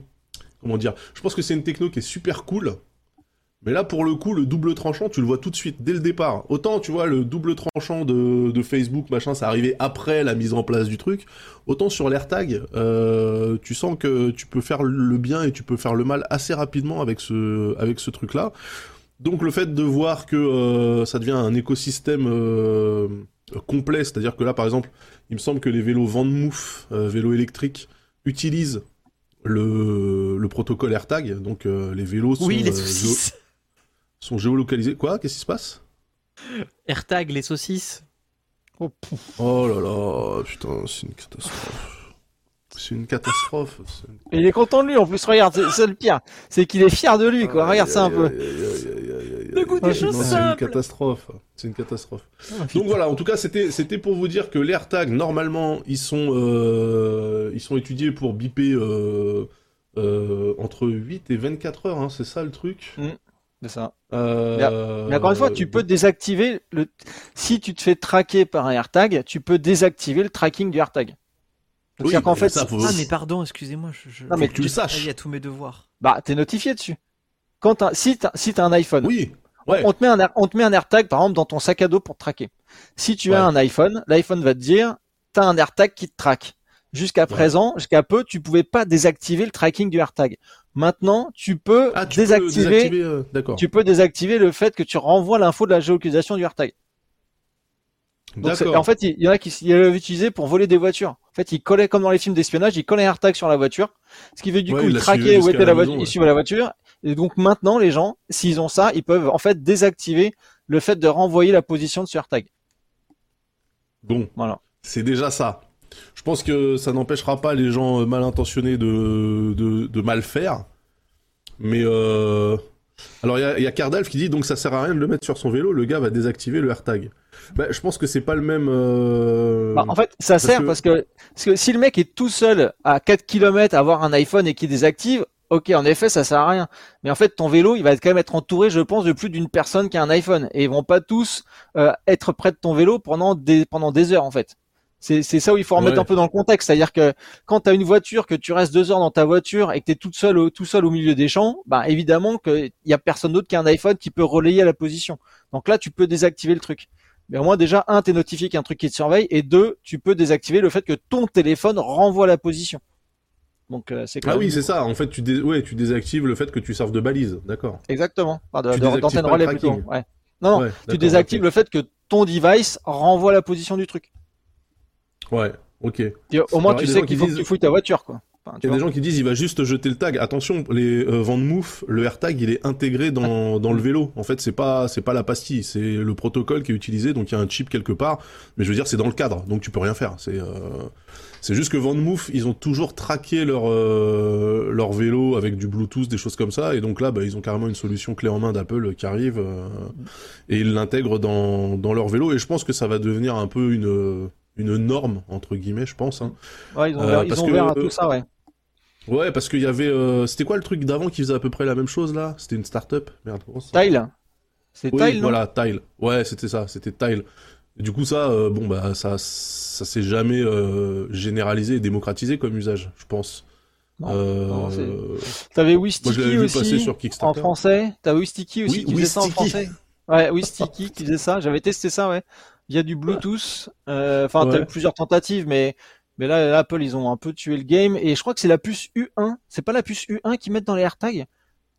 comment dire. Je pense que c'est une techno qui est super cool. Mais là, pour le coup, le double tranchant, tu le vois tout de suite, dès le départ. Autant, tu vois, le double tranchant de, Facebook, machin, ça arrivait après la mise en place du truc. Autant sur l'AirTag, euh, tu sens que tu peux faire le bien et tu peux faire le mal assez rapidement avec ce, avec ce truc-là. Donc le fait de voir que euh, ça devient un écosystème euh, complet, c'est-à-dire que là, par exemple, il me semble que les vélos Vanmoof, vélos électriques, utilisent le, le protocole AirTag, donc euh, les vélos sont, Oui, les euh, saucisses. géo- sont géolocalisés. Quoi? Qu'est-ce qui se passe? AirTag, les saucisses. Oh. Oh là là, putain, c'est une catastrophe. C'est une catastrophe. c'est une- Et il est content de lui en plus, regarde, c'est le pire. C'est qu'il est fier de lui, quoi. Regarde ça un peu. Le goût aïe, des aïe, choses non, C'est une catastrophe. C'est une catastrophe. Donc voilà, en tout cas, c'était c'était pour vous dire que les AirTags, normalement, ils sont euh, ils sont étudiés pour biper euh, euh, entre 8 et 24 heures, hein, c'est ça le truc. C'est ça. Euh, Mais encore une fois, tu peux désactiver le. Si tu te fais traquer par un AirTag, tu peux désactiver le tracking du AirTag. Donc, Oui, c'est-à-dire qu'en fait, ça, faut- Ah, mais pardon, excusez-moi. Je, je... Non, mais que tu le saches. Il y a tous mes devoirs. bah, t'es notifié dessus. Quand t'as- si t'as si t'as un iPhone, Oui. Ouais. on te met un air- on te met un AirTag par exemple dans ton sac à dos pour te traquer. Si tu as un iPhone, l'iPhone va te dire t'as un AirTag qui te traque. Jusqu'à présent, jusqu'à peu, tu pouvais pas désactiver le tracking du AirTag. Maintenant, tu peux Ah, tu peux désactiver, euh, tu peux désactiver le fait que tu renvoies l'info de la géolocalisation du AirTag. Donc, en fait, il y en a qui l'avaient utilisé pour voler des voitures. En fait, il collait comme dans les films d'espionnage, il collait un AirTag sur la voiture, ce qui fait du Ouais, coup il il l'a traquait suivi où était la la voiture, maison, ouais. la voiture. Et donc maintenant, les gens, s'ils ont ça, ils peuvent en fait désactiver le fait de renvoyer la position de ce AirTag. Bon. Voilà. C'est déjà ça. Je pense que ça n'empêchera pas les gens euh, mal intentionnés de, de, de mal faire. Mais euh... alors il y a, il y a Cardalf qui dit donc ça sert à rien de le mettre sur son vélo, le gars va désactiver le AirTag. Bah, je pense que c'est pas le même. euh, Bah, en fait, ça parce sert que- parce que parce que si le mec est tout seul à 4 km à avoir un iPhone et qui désactive, ok, en effet, ça sert à rien. Mais en fait, ton vélo, il va quand même être entouré, je pense, de plus d'une personne qui a un iPhone et ils vont pas tous euh, être près de ton vélo pendant des pendant des heures en fait. C'est ça où il faut remettre Ouais. un peu dans le contexte, c'est-à-dire que quand tu as une voiture, que tu restes deux heures dans ta voiture et que tu es toute seule au, tout seul au milieu des champs, bah évidemment qu'il y a personne d'autre qui a un iPhone qui peut relayer la position. Donc là, tu peux désactiver le truc. Mais au moins déjà, un, t'es notifié qu'il y a un truc qui te surveille, et deux, tu peux désactiver le fait que ton téléphone renvoie la position. Donc euh, c'est quand Ah même- oui, c'est ça. En fait, tu, dé- ouais, tu désactives le fait que tu serves de balise. D'accord. Exactement. Enfin, d'antenne relais tracking. plutôt. Ouais. Non, non, Ouais, tu désactives le fait que ton device renvoie la position du truc. Ouais, ok. Il Et au moins, Alors, tu il sais qu'il qui faut que tu fouilles ta voiture, quoi. Enfin, tu y a des gens qui disent il va juste jeter le tag. Attention, les euh, Vanmoof, le AirTag, il est intégré dans, dans le vélo. En fait, c'est pas c'est pas la pastille, c'est le protocole qui est utilisé. Donc il y a un chip quelque part, mais je veux dire c'est dans le cadre, donc tu peux rien faire. C'est euh, c'est juste que Vanmoof, ils ont toujours traqué leur euh, leur vélo avec du Bluetooth, des choses comme ça, et donc là, bah, ils ont carrément une solution clé en main d'Apple qui arrive euh, et ils l'intègrent dans dans leur vélo. Et je pense que ça va devenir un peu une une norme entre guillemets, je pense. Hein. Ouais, ils ont Euh, ouvert, ils que, à tout ça, ouais. Ouais, parce qu'il y avait. euh, C'était quoi le truc d'avant qui faisait à peu près la même chose là? C'était une start-up Merde, comment ça Tile. C'est Oui, Tile, non? voilà, Tile. Ouais, c'était ça, c'était Tile. Et du coup, ça, euh, bon, bah, ça, ça s'est jamais euh, généralisé et démocratisé comme usage, je pense. Euh, T'avais Wistiki vu passer aussi, sur en français. T'avais Wistiki aussi Oui, qui faisait ça en français. Ouais, Wistiki qui faisait ça. J'avais testé ça, ouais. Via du Bluetooth. Euh, Enfin, t'as Ouais. eu plusieurs tentatives, mais mais là, Apple, ils ont un peu tué le game. Et je crois que c'est la puce U1. C'est pas la puce U1 qu'ils mettent dans les AirTags?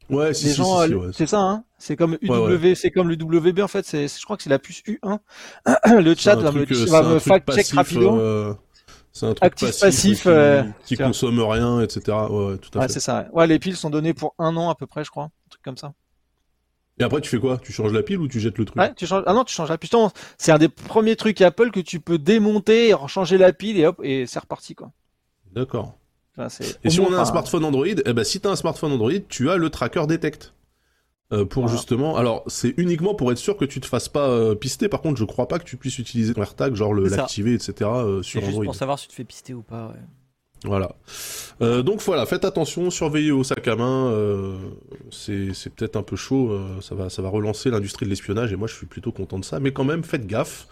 Ouais, si, les si, gens, si, si, euh, ouais. c'est ça, hein. C'est comme Ouais, UW, c'est comme le WB en fait. C'est, je crois que c'est la puce U1. le chat va me, euh, va me truc fact check passif, euh, C'est un truc Actif, passif, passif, qui, euh, consomme rien, etc. Ouais, tout à Ouais, fait. c'est ça. Ouais. les piles sont données pour un an à peu près, je crois. Un truc comme ça. Et après, tu fais quoi? Tu changes la pile ou tu jettes le truc? Ouais, tu changes. Ah non, tu changes la puce. Non, C'est un des premiers trucs Apple que tu peux démonter, changer la pile et hop, et c'est reparti quoi. D'accord. Enfin, c'est- Et si moins, on a un enfin, smartphone Android, eh ben si t'as un smartphone Android, tu as le tracker Detect. Euh, pour Voilà. justement, alors c'est uniquement pour être sûr que tu te fasses pas euh, pister. Par contre, je crois pas que tu puisses utiliser ton AirTag, genre l'activer, etc. euh, C'est sur juste Android. pour savoir si tu te fais pister ou pas. ouais. Voilà. Euh, donc voilà, faites attention, surveillez au sac à main. euh, c'est c'est peut-être un peu chaud. euh, ça va ça va relancer l'industrie de l'espionnage et moi je suis plutôt content de ça. Mais quand même, faites gaffe.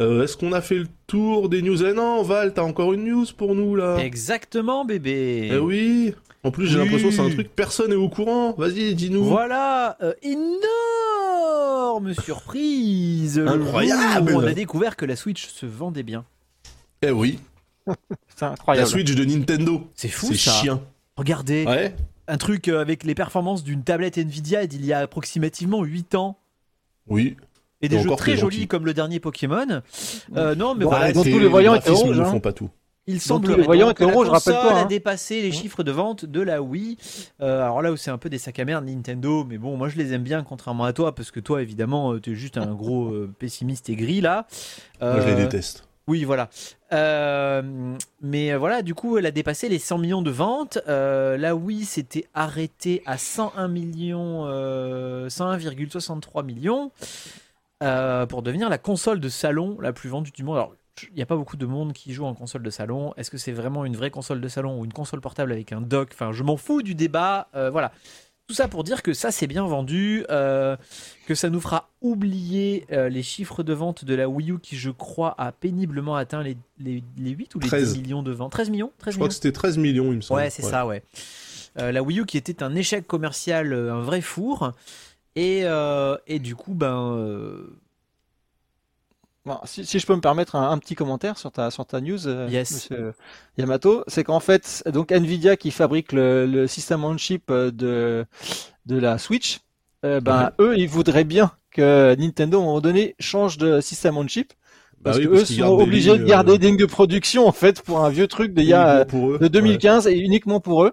Euh, Est-ce qu'on a fait le tour des news? Eh non, Val, t'as encore une news pour nous là? Exactement, bébé. Eh oui. En plus, j'ai Oui. l'impression que c'est un truc personne n'est au courant. Vas-y, dis-nous. Voilà, énorme surprise. Le Incroyable. On a découvert que la Switch se vendait bien. Eh oui, c'est la incroyable. Switch de Nintendo. C'est fou C'est ça. chien. Regardez, Ouais. un truc euh, avec les performances d'une tablette Nvidia d'il y a approximativement 8 ans. Oui. Et des Et jeux très jolis comme le dernier Pokémon. Euh, non, mais Bon, voilà, Arrêtez, tous les voyants étaient rouges, ne hein. font pas tout. Il tous semblerait les voyants étaient la rouges, rappelle-toi, a hein. dépassé les chiffres de vente de la Wii. Euh, alors là où c'est un peu des sacs à merde Nintendo, mais bon, moi je les aime bien contrairement à toi parce que toi évidemment tu es juste un gros pessimiste et gris là. Moi, je les déteste. Oui, voilà. Euh, mais euh, voilà, du coup, elle a dépassé les 100 millions de ventes. Euh, la Wii s'était arrêtée à 101 millions, euh, 101,63 millions euh, pour devenir la console de salon la plus vendue du monde. Alors, il n'y a pas beaucoup de monde qui joue en console de salon. Est-ce que c'est vraiment une vraie console de salon ou une console portable avec un dock? Enfin, je m'en fous du débat. Voilà. Tout ça pour dire que ça c'est bien vendu, euh, que ça nous fera oublier euh, les chiffres de vente de la Wii U qui je crois a péniblement atteint les, les, les 8 ou les 13. 10 millions de ventes. 13 millions? 13 Je crois millions que c'était 13 millions, il me semble. Ouais, c'est ça, ouais. Euh, la Wii U qui était un échec commercial, un vrai four. Et, et du coup, ben. Bon, si, si je peux me permettre un, un petit commentaire sur ta, sur ta news, euh, Yes. monsieur Yamato, c'est qu'en fait, donc Nvidia qui fabrique le, le système on chip euh, de, de la Switch, euh, ben eux, ils voudraient bien que Nintendo, à un moment donné, change de système on chip, Bah parce oui, que parce eux qu'ils sont obligés lignes, de garder euh, des lignes de production, en fait, pour un vieux truc d'il y a, de 2015 et uniquement pour eux.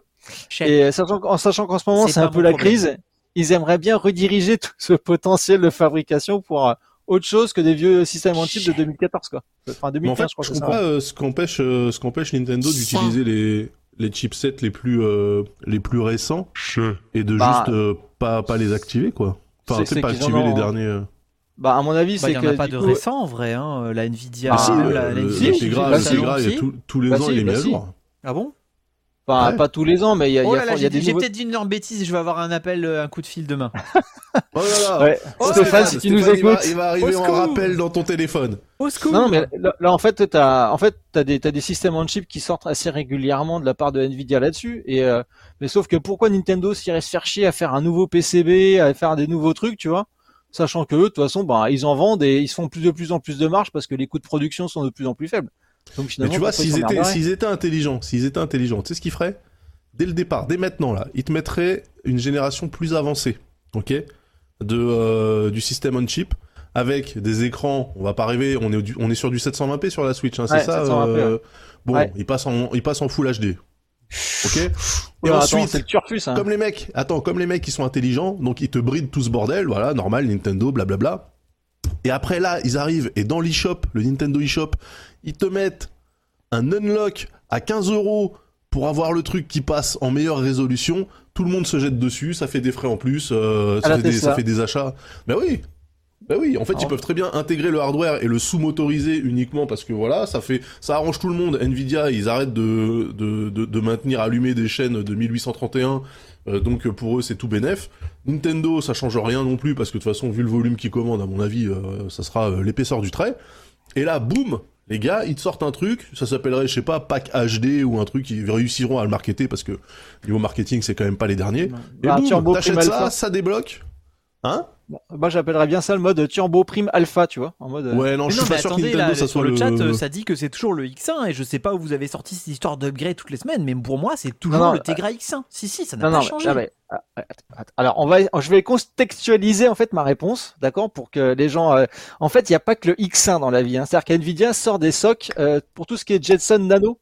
Et sachant, en sachant qu'en ce moment, C'est un peu la problème. crise, ils aimeraient bien rediriger tout ce potentiel de fabrication pour autre chose que des vieux systèmes en chip de 2014, quoi. Enfin, Mais en 2015, fait, je crois je que c'est comprends ça. pas euh, ce qu'empêche euh, ce qu'empêche Nintendo d'utiliser les les chipsets les plus euh, les plus récents et de Bah, juste euh, pas pas les activer quoi. Enfin, c'est- tu sais c'est pas en activer ont- les derniers. euh. Bah, à mon avis, Bah, c'est il n'y en a pas de coup, récent en vrai, hein. la Nvidia, Bah, si, même le, la, la le- Nvidia salon tout- tous les Bah ans, il est mis à jour. Ah bon? Pas, Ouais. pas tous les ans, mais il y a, il Oh y a, là là, y a j'ai des j'ai nouveaux... peut-être dit une énorme bêtise, je vais avoir un appel, euh, un coup de fil demain. Oh là là. Ouais. Oh, Stéphane, si tu nous Stéphane, il va- écoutes. il va arriver en rappel dans ton téléphone. Au secours Non, mais là, là, en fait, t'as, en fait, t'as des, t'as des systèmes on chip qui sortent assez régulièrement de la part de Nvidia là-dessus. Et, euh, mais sauf que pourquoi Nintendo s'irait se faire chier à faire un nouveau PCB, à faire des nouveaux trucs, tu vois? Sachant que eux, de toute façon, bah, ils en vendent et ils se font plus de plus en plus de marge parce que les coûts de production sont de plus en plus faibles. Donc Mais tu vois, s'ils étaient, s'ils étaient intelligents, s'ils étaient intelligents, tu sais ce qu'ils feraient? Dès le départ, dès maintenant là, ils te mettraient une génération plus avancée, ok, de euh, du système on chip avec des écrans. On va pas rêver, on est du- on est sur du 720p sur la Switch, hein, c'est Ouais, ça 720p, euh, Bon, Ouais. il passe en il passe en Full HD, ok? Et attends, ensuite, c'est le turfus, hein. comme les mecs, attends, comme les mecs qui sont intelligents, donc ils te brident tout ce bordel, voilà, normal, Nintendo, blablabla. Et après là, ils arrivent et dans l'eShop, le Nintendo eShop, ils te mettent un unlock à 15 euros pour avoir le truc qui passe en meilleure résolution. Tout le monde se jette dessus, ça fait des frais en plus, euh, ça, fait des, Tesla. ça fait des achats. Ben oui. Ben oui, en fait, ils Ah. peuvent très bien intégrer le hardware et le sous-motoriser uniquement parce que voilà, ça fait, ça arrange tout le monde. Nvidia, ils arrêtent de, de, de, de maintenir allumées des chaînes de 1831, euh, donc pour eux c'est tout bénef. Nintendo, ça change rien non plus parce que de toute façon, vu le volume qu'ils commandent, à mon avis, euh, ça sera l'épaisseur du trait. Et là, boum, les gars, ils te sortent un truc, ça s'appellerait, je sais pas, pack HD ou un truc, ils réussiront à le marketer parce que niveau marketing, c'est quand même pas les derniers. Et Bah, boum, t'achètes ça, ça débloque. Hein Moi, j'appellerais bien ça le mode Turbo Prime Alpha, tu vois, en mode. euh, Ouais, non, Mais je non, suis pas sûr que Nintendo, là, ça sur soit le chat, euh, ça dit que c'est toujours le X1 et je sais pas où vous avez sorti cette histoire d'upgrade toutes les semaines, mais pour moi, c'est toujours Non, non, le Tegra X1. Si, si, ça n'a pas non, changé. mais- ah, alors on va, je vais contextualiser en fait ma réponse, d'accord, pour que les gens. euh, en fait, il n'y a pas que le X1 dans la vie. Hein. C'est-à-dire qu'NVIDIA sort des socs euh, pour tout ce qui est Jetson Nano,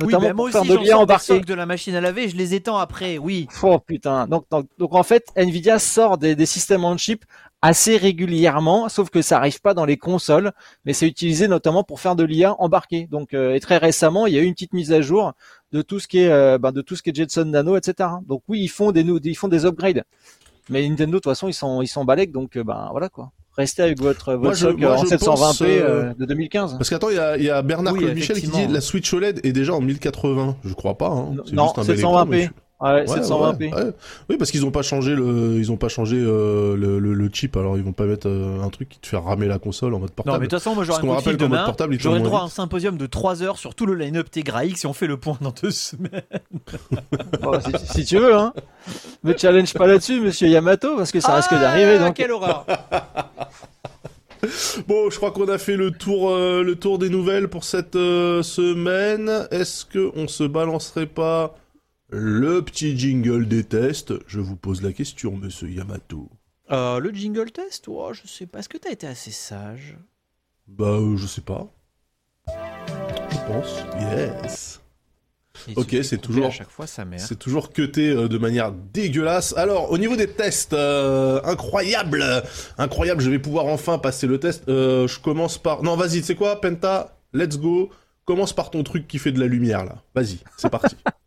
oui, notamment bah, moi pour faire aussi, de j'en l'IA sors des embarqué. socs de la machine à laver, je les étends après, oui. Oh putain. Donc, donc, donc, en fait, Nvidia sort des, des systèmes on chip assez régulièrement, sauf que ça arrive pas dans les consoles, mais c'est utilisé notamment pour faire de l'IA embarqué. Donc, euh, et très récemment, il y a eu une petite mise à jour de tout ce qui est, euh, ben, de tout ce qui est Jetson Nano, etc. Donc oui, ils font des, ils font des upgrades. Mais Nintendo, de toute façon, ils sont, ils sont balèques, donc euh, ben voilà quoi. Restez avec votre, votre je- moi, en je 720p pense, euh, euh, de 2015. Parce qu'attends, il y a, il y a Bernard Oui, Claude Michel qui dit la Switch OLED est déjà en 1080. Je crois pas. Hein. C'est Non, juste un bel écran, 720p. mais je- Ouais, Ouais, 720p. ouais, ouais. Oui, parce qu'ils ont pas changé le, ils ont pas changé euh, le, le, le chip. Alors ils vont pas mettre euh, un truc qui te fait ramer la console en mode Non, portable. mais de toute façon, moi j'aurai Parce un qu'on coup de fil rappelle mode portable, il J'aurai le tourne droit à un symposium de 3 heures sur tout le line-up Tegra X et on fait le point dans deux semaines. Bon, si, si tu veux, hein. Me challenge pas là-dessus, monsieur Yamato, parce que ça risque Ah, d'arriver. Donc, Quelle horreur Bon, je crois qu'on a fait le tour, euh, le tour des nouvelles pour cette euh, semaine. Est-ce que on se balancerait pas le petit jingle des tests Je vous pose la question, monsieur Yamato. Euh, le jingle test, oh, je sais pas. Est-ce que t'as été assez sage? Bah, euh, je sais pas. Je pense. Yes. Ok, c'est toujours- À chaque fois, sa mère. C'est toujours cuté euh, de manière dégueulasse. Alors, au niveau des tests, euh, incroyable, incroyable. Je vais pouvoir enfin passer le test. Euh, je commence par. Non, vas-y, tu sais quoi, Penta, let's go. Commence par ton truc qui fait de la lumière là. Vas-y, c'est parti.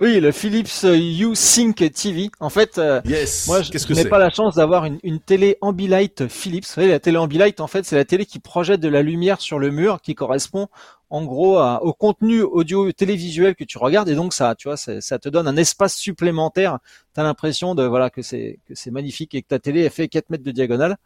Oui, le Philips Hue Sync TV. En fait, euh, Yes. Moi, je n'ai pas la chance d'avoir une, une télé Ambilight Philips. Vous savez, la télé Ambilight, en fait, c'est la télé qui projette de la lumière sur le mur, qui correspond en gros à- au contenu audio télévisuel que tu regardes, et donc ça, tu vois, ça, te donne un espace supplémentaire. T'as l'impression de voilà que c'est que c'est magnifique et que ta télé elle fait 4 mètres de diagonale.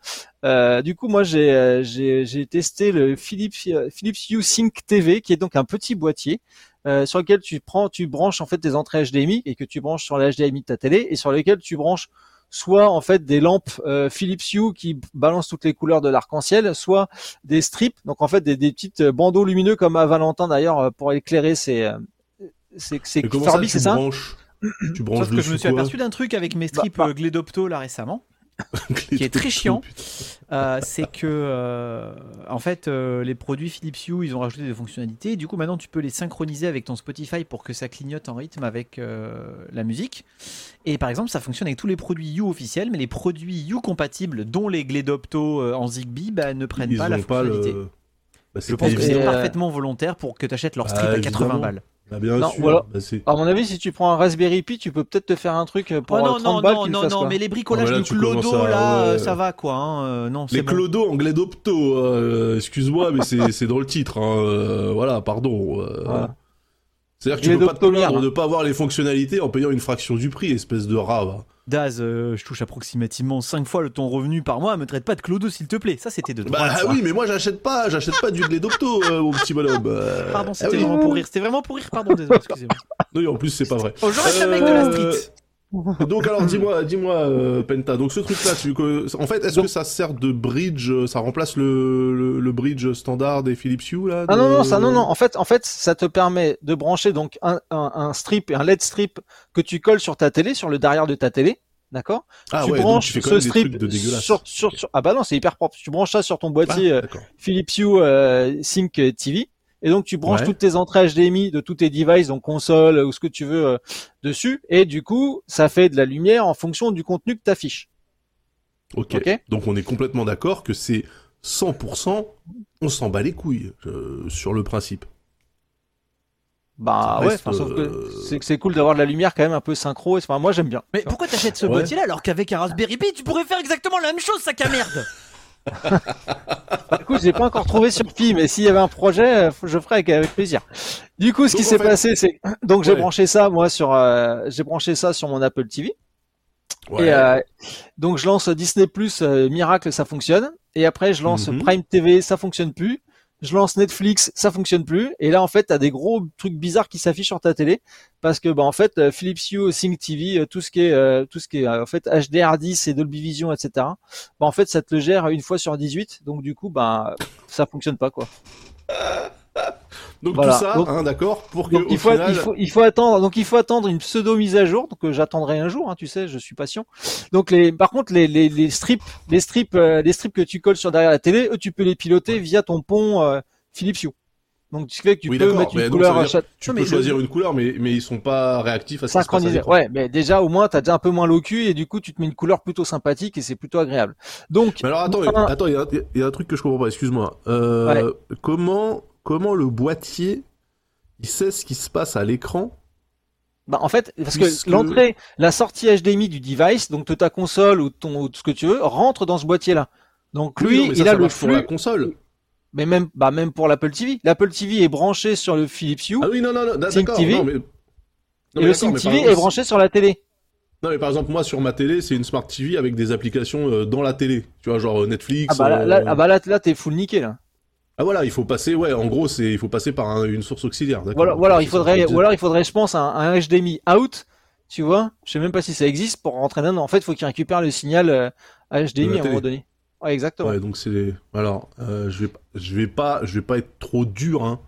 Euh, du coup, moi, j'ai euh, j'ai j'ai testé le Philips euh, Philips Hue Sync TV, qui est donc un petit boîtier euh, sur lequel tu prends, tu branches en fait tes entrées HDMI et que tu branches sur la HDMI de ta télé et sur lequel tu branches soit en fait des lampes euh, Philips Hue qui balancent toutes les couleurs de l'arc-en-ciel, soit des strips, donc en fait des, des petites bandeaux lumineux comme à Valentin d'ailleurs euh, pour éclairer ses euh, ses, ses ça, c'est tu ça branches Tu branches Sauf que je me suis aperçu d'un truc avec mes strips Bah, bah. euh, Gledopto là récemment. Qui est très chiant. Euh, c'est que euh, en fait euh, les produits Philips Hue ils ont rajouté des fonctionnalités du coup maintenant tu peux les synchroniser avec ton Spotify pour que ça clignote en rythme avec la musique et par exemple ça fonctionne avec tous les produits Hue officiels mais les produits Hue compatibles dont les Gledopto euh, en Zigbee bah, ne prennent Ils pas la pas fonctionnalité le. Bah, je pense que c'est parfaitement volontaire pour que tu achètes leur strip Bah, à 80 évidemment. balles Bah, bien Non, sûr. voilà. Bah, À mon avis, si tu prends un Raspberry Pi, tu peux peut-être te faire un truc pour Oh euh, non 30 non balles non non fasse, non quoi. mais les bricolages Ah, bah là, du tu commences clodo à- là ouais. ça va quoi hein, euh, non c'est Les bon. clodos anglais d'opto, euh, excuse-moi, mais c'est c'est dans le titre. Hein, euh, voilà, pardon. euh, Voilà. C'est-à-dire que tu peux pas te plaindre hein. de pas avoir les fonctionnalités en payant une fraction du prix, espèce de rat. Daz, euh, je touche approximativement 5 fois le ton revenu par mois, me traite pas de clodo s'il te plaît. Ça c'était de droite. Bah ça. oui, mais moi j'achète pas, j'achète pas du lait d'opto, euh, mon petit bonhomme. Euh, Pardon, ah c'était oui. vraiment pour rire. C'était vraiment pour rire, pardon, désolé, excusez-moi. Oui, en plus c'est pas vrai. Oh, je reste le mec de la Euh, street. Donc alors dis-moi, dis-moi euh, Penta. Donc ce truc-là, tu que en fait, est-ce Donc- que ça sert de bridge euh, Ça remplace le, le, le bridge standard des Philips Hue là Ah non non ça non non en fait en fait ça te permet de brancher donc un, un, un strip et un LED strip que tu colles sur ta télé sur le derrière de ta télé d'accord? Ah tu ouais, branches tu ce strip de sur, sur, sur- ah bah non c'est hyper propre tu branches ça sur ton Ah, boîtier euh, d'accord. Philips Hue euh, Sync TV et donc tu branches Ouais. toutes tes entrées HDMI de tous tes devices donc console ou ce que tu veux euh, dessus et du coup ça fait de la lumière en fonction du contenu que tu affiches Ok. ok Donc on est complètement d'accord que c'est 100%, on s'en bat les couilles euh, sur le principe. bah ouais sauf que euh, c'est c'est cool d'avoir de la lumière quand même un peu synchro et enfin, moi j'aime bien Mais pourquoi t'achètes ce Ouais. boîtier là alors qu'avec un Raspberry Pi tu pourrais faire exactement la même chose, sac à merde? Du coup, j'ai pas encore trouvé sur Pi, mais s'il y avait un projet, euh, je ferais avec, avec plaisir. Du coup, ce Donc, qui s'est fait- passé, c'est donc j'ai Ouais. branché ça moi sur euh, j'ai branché ça sur mon Apple TV Ouais. et euh, donc je lance Disney Plus euh, Miracle, ça fonctionne et après je lance Mhm. Prime TV, ça fonctionne plus. Je lance Netflix, ça fonctionne plus. Et là, en fait, t'as des gros trucs bizarres qui s'affichent sur ta télé parce que, bah, en fait, euh, Philips Hue, Sync TV, euh, tout ce qui est, euh, tout ce qui est, en fait, HDR10 et Dolby Vision, etc. Bah, en fait, ça te le gère une fois sur 18. Donc, du coup, bah, ça fonctionne pas, quoi. Donc voilà. tout ça, Donc- hein, d'accord, pour que Donc au il faut, final, il faut il faut attendre donc il faut attendre une pseudo mise à jour donc euh, j'attendrai un jour hein, tu sais je suis patient donc les par contre les les, les strips les strips euh, les strips que tu colles sur derrière la télé eux tu peux les piloter via ton pont euh, Philips Hue donc fait que tu Oui, peux mettre une donc, couleur à dire- tu Non, peux le- choisir une couleur, mais mais ils sont pas réactifs à ce synchronisé ouais mais déjà au moins t'as déjà un peu moins l'ocu et du coup tu te mets une couleur plutôt sympathique et c'est plutôt agréable donc Mais alors attends, un- attends, il y, y a un truc que je comprends pas. Excuse-moi. Euh, Comment comment le boîtier il sait ce qui se passe à l'écran Bah, en fait, parce Puisque- que l'entrée, la sortie HDMI du device, donc de ta console ou de ton, ou de ce que tu veux, rentre dans ce boîtier-là. Donc Oui, lui, non, mais ça, il a le marche pour la flux, console. mais même, bah même pour l'Apple TV. L'Apple TV est branché sur le Philips Hue Ah oui, non, non, non, d'accord. TV. Non, mais... Non, et mais le Sync TV exemple, est branché sur la télé. Non, mais par exemple, moi, sur ma télé, c'est une Smart TV avec des applications euh, dans la télé. Tu vois, genre euh, Netflix. Ah bah là, euh, là, ah bah là, là, t'es full niqué là. Ah voilà, il faut passer, ouais, en gros, c'est, il faut passer par un- une source auxiliaire, d'accord. Voilà, voilà, il C'est ça que faudrait, ou alors il faudrait, je pense, un, un HDMI out. Tu vois, je sais même pas si ça existe pour rentrer dedans. En fait, il faut qu'il récupère le signal euh, HDMI la à un moment donné. Ouais, exactement. Ouais, donc c'est les... Alors, euh, je vais, je vais pas, je vais pas être trop dur, hein,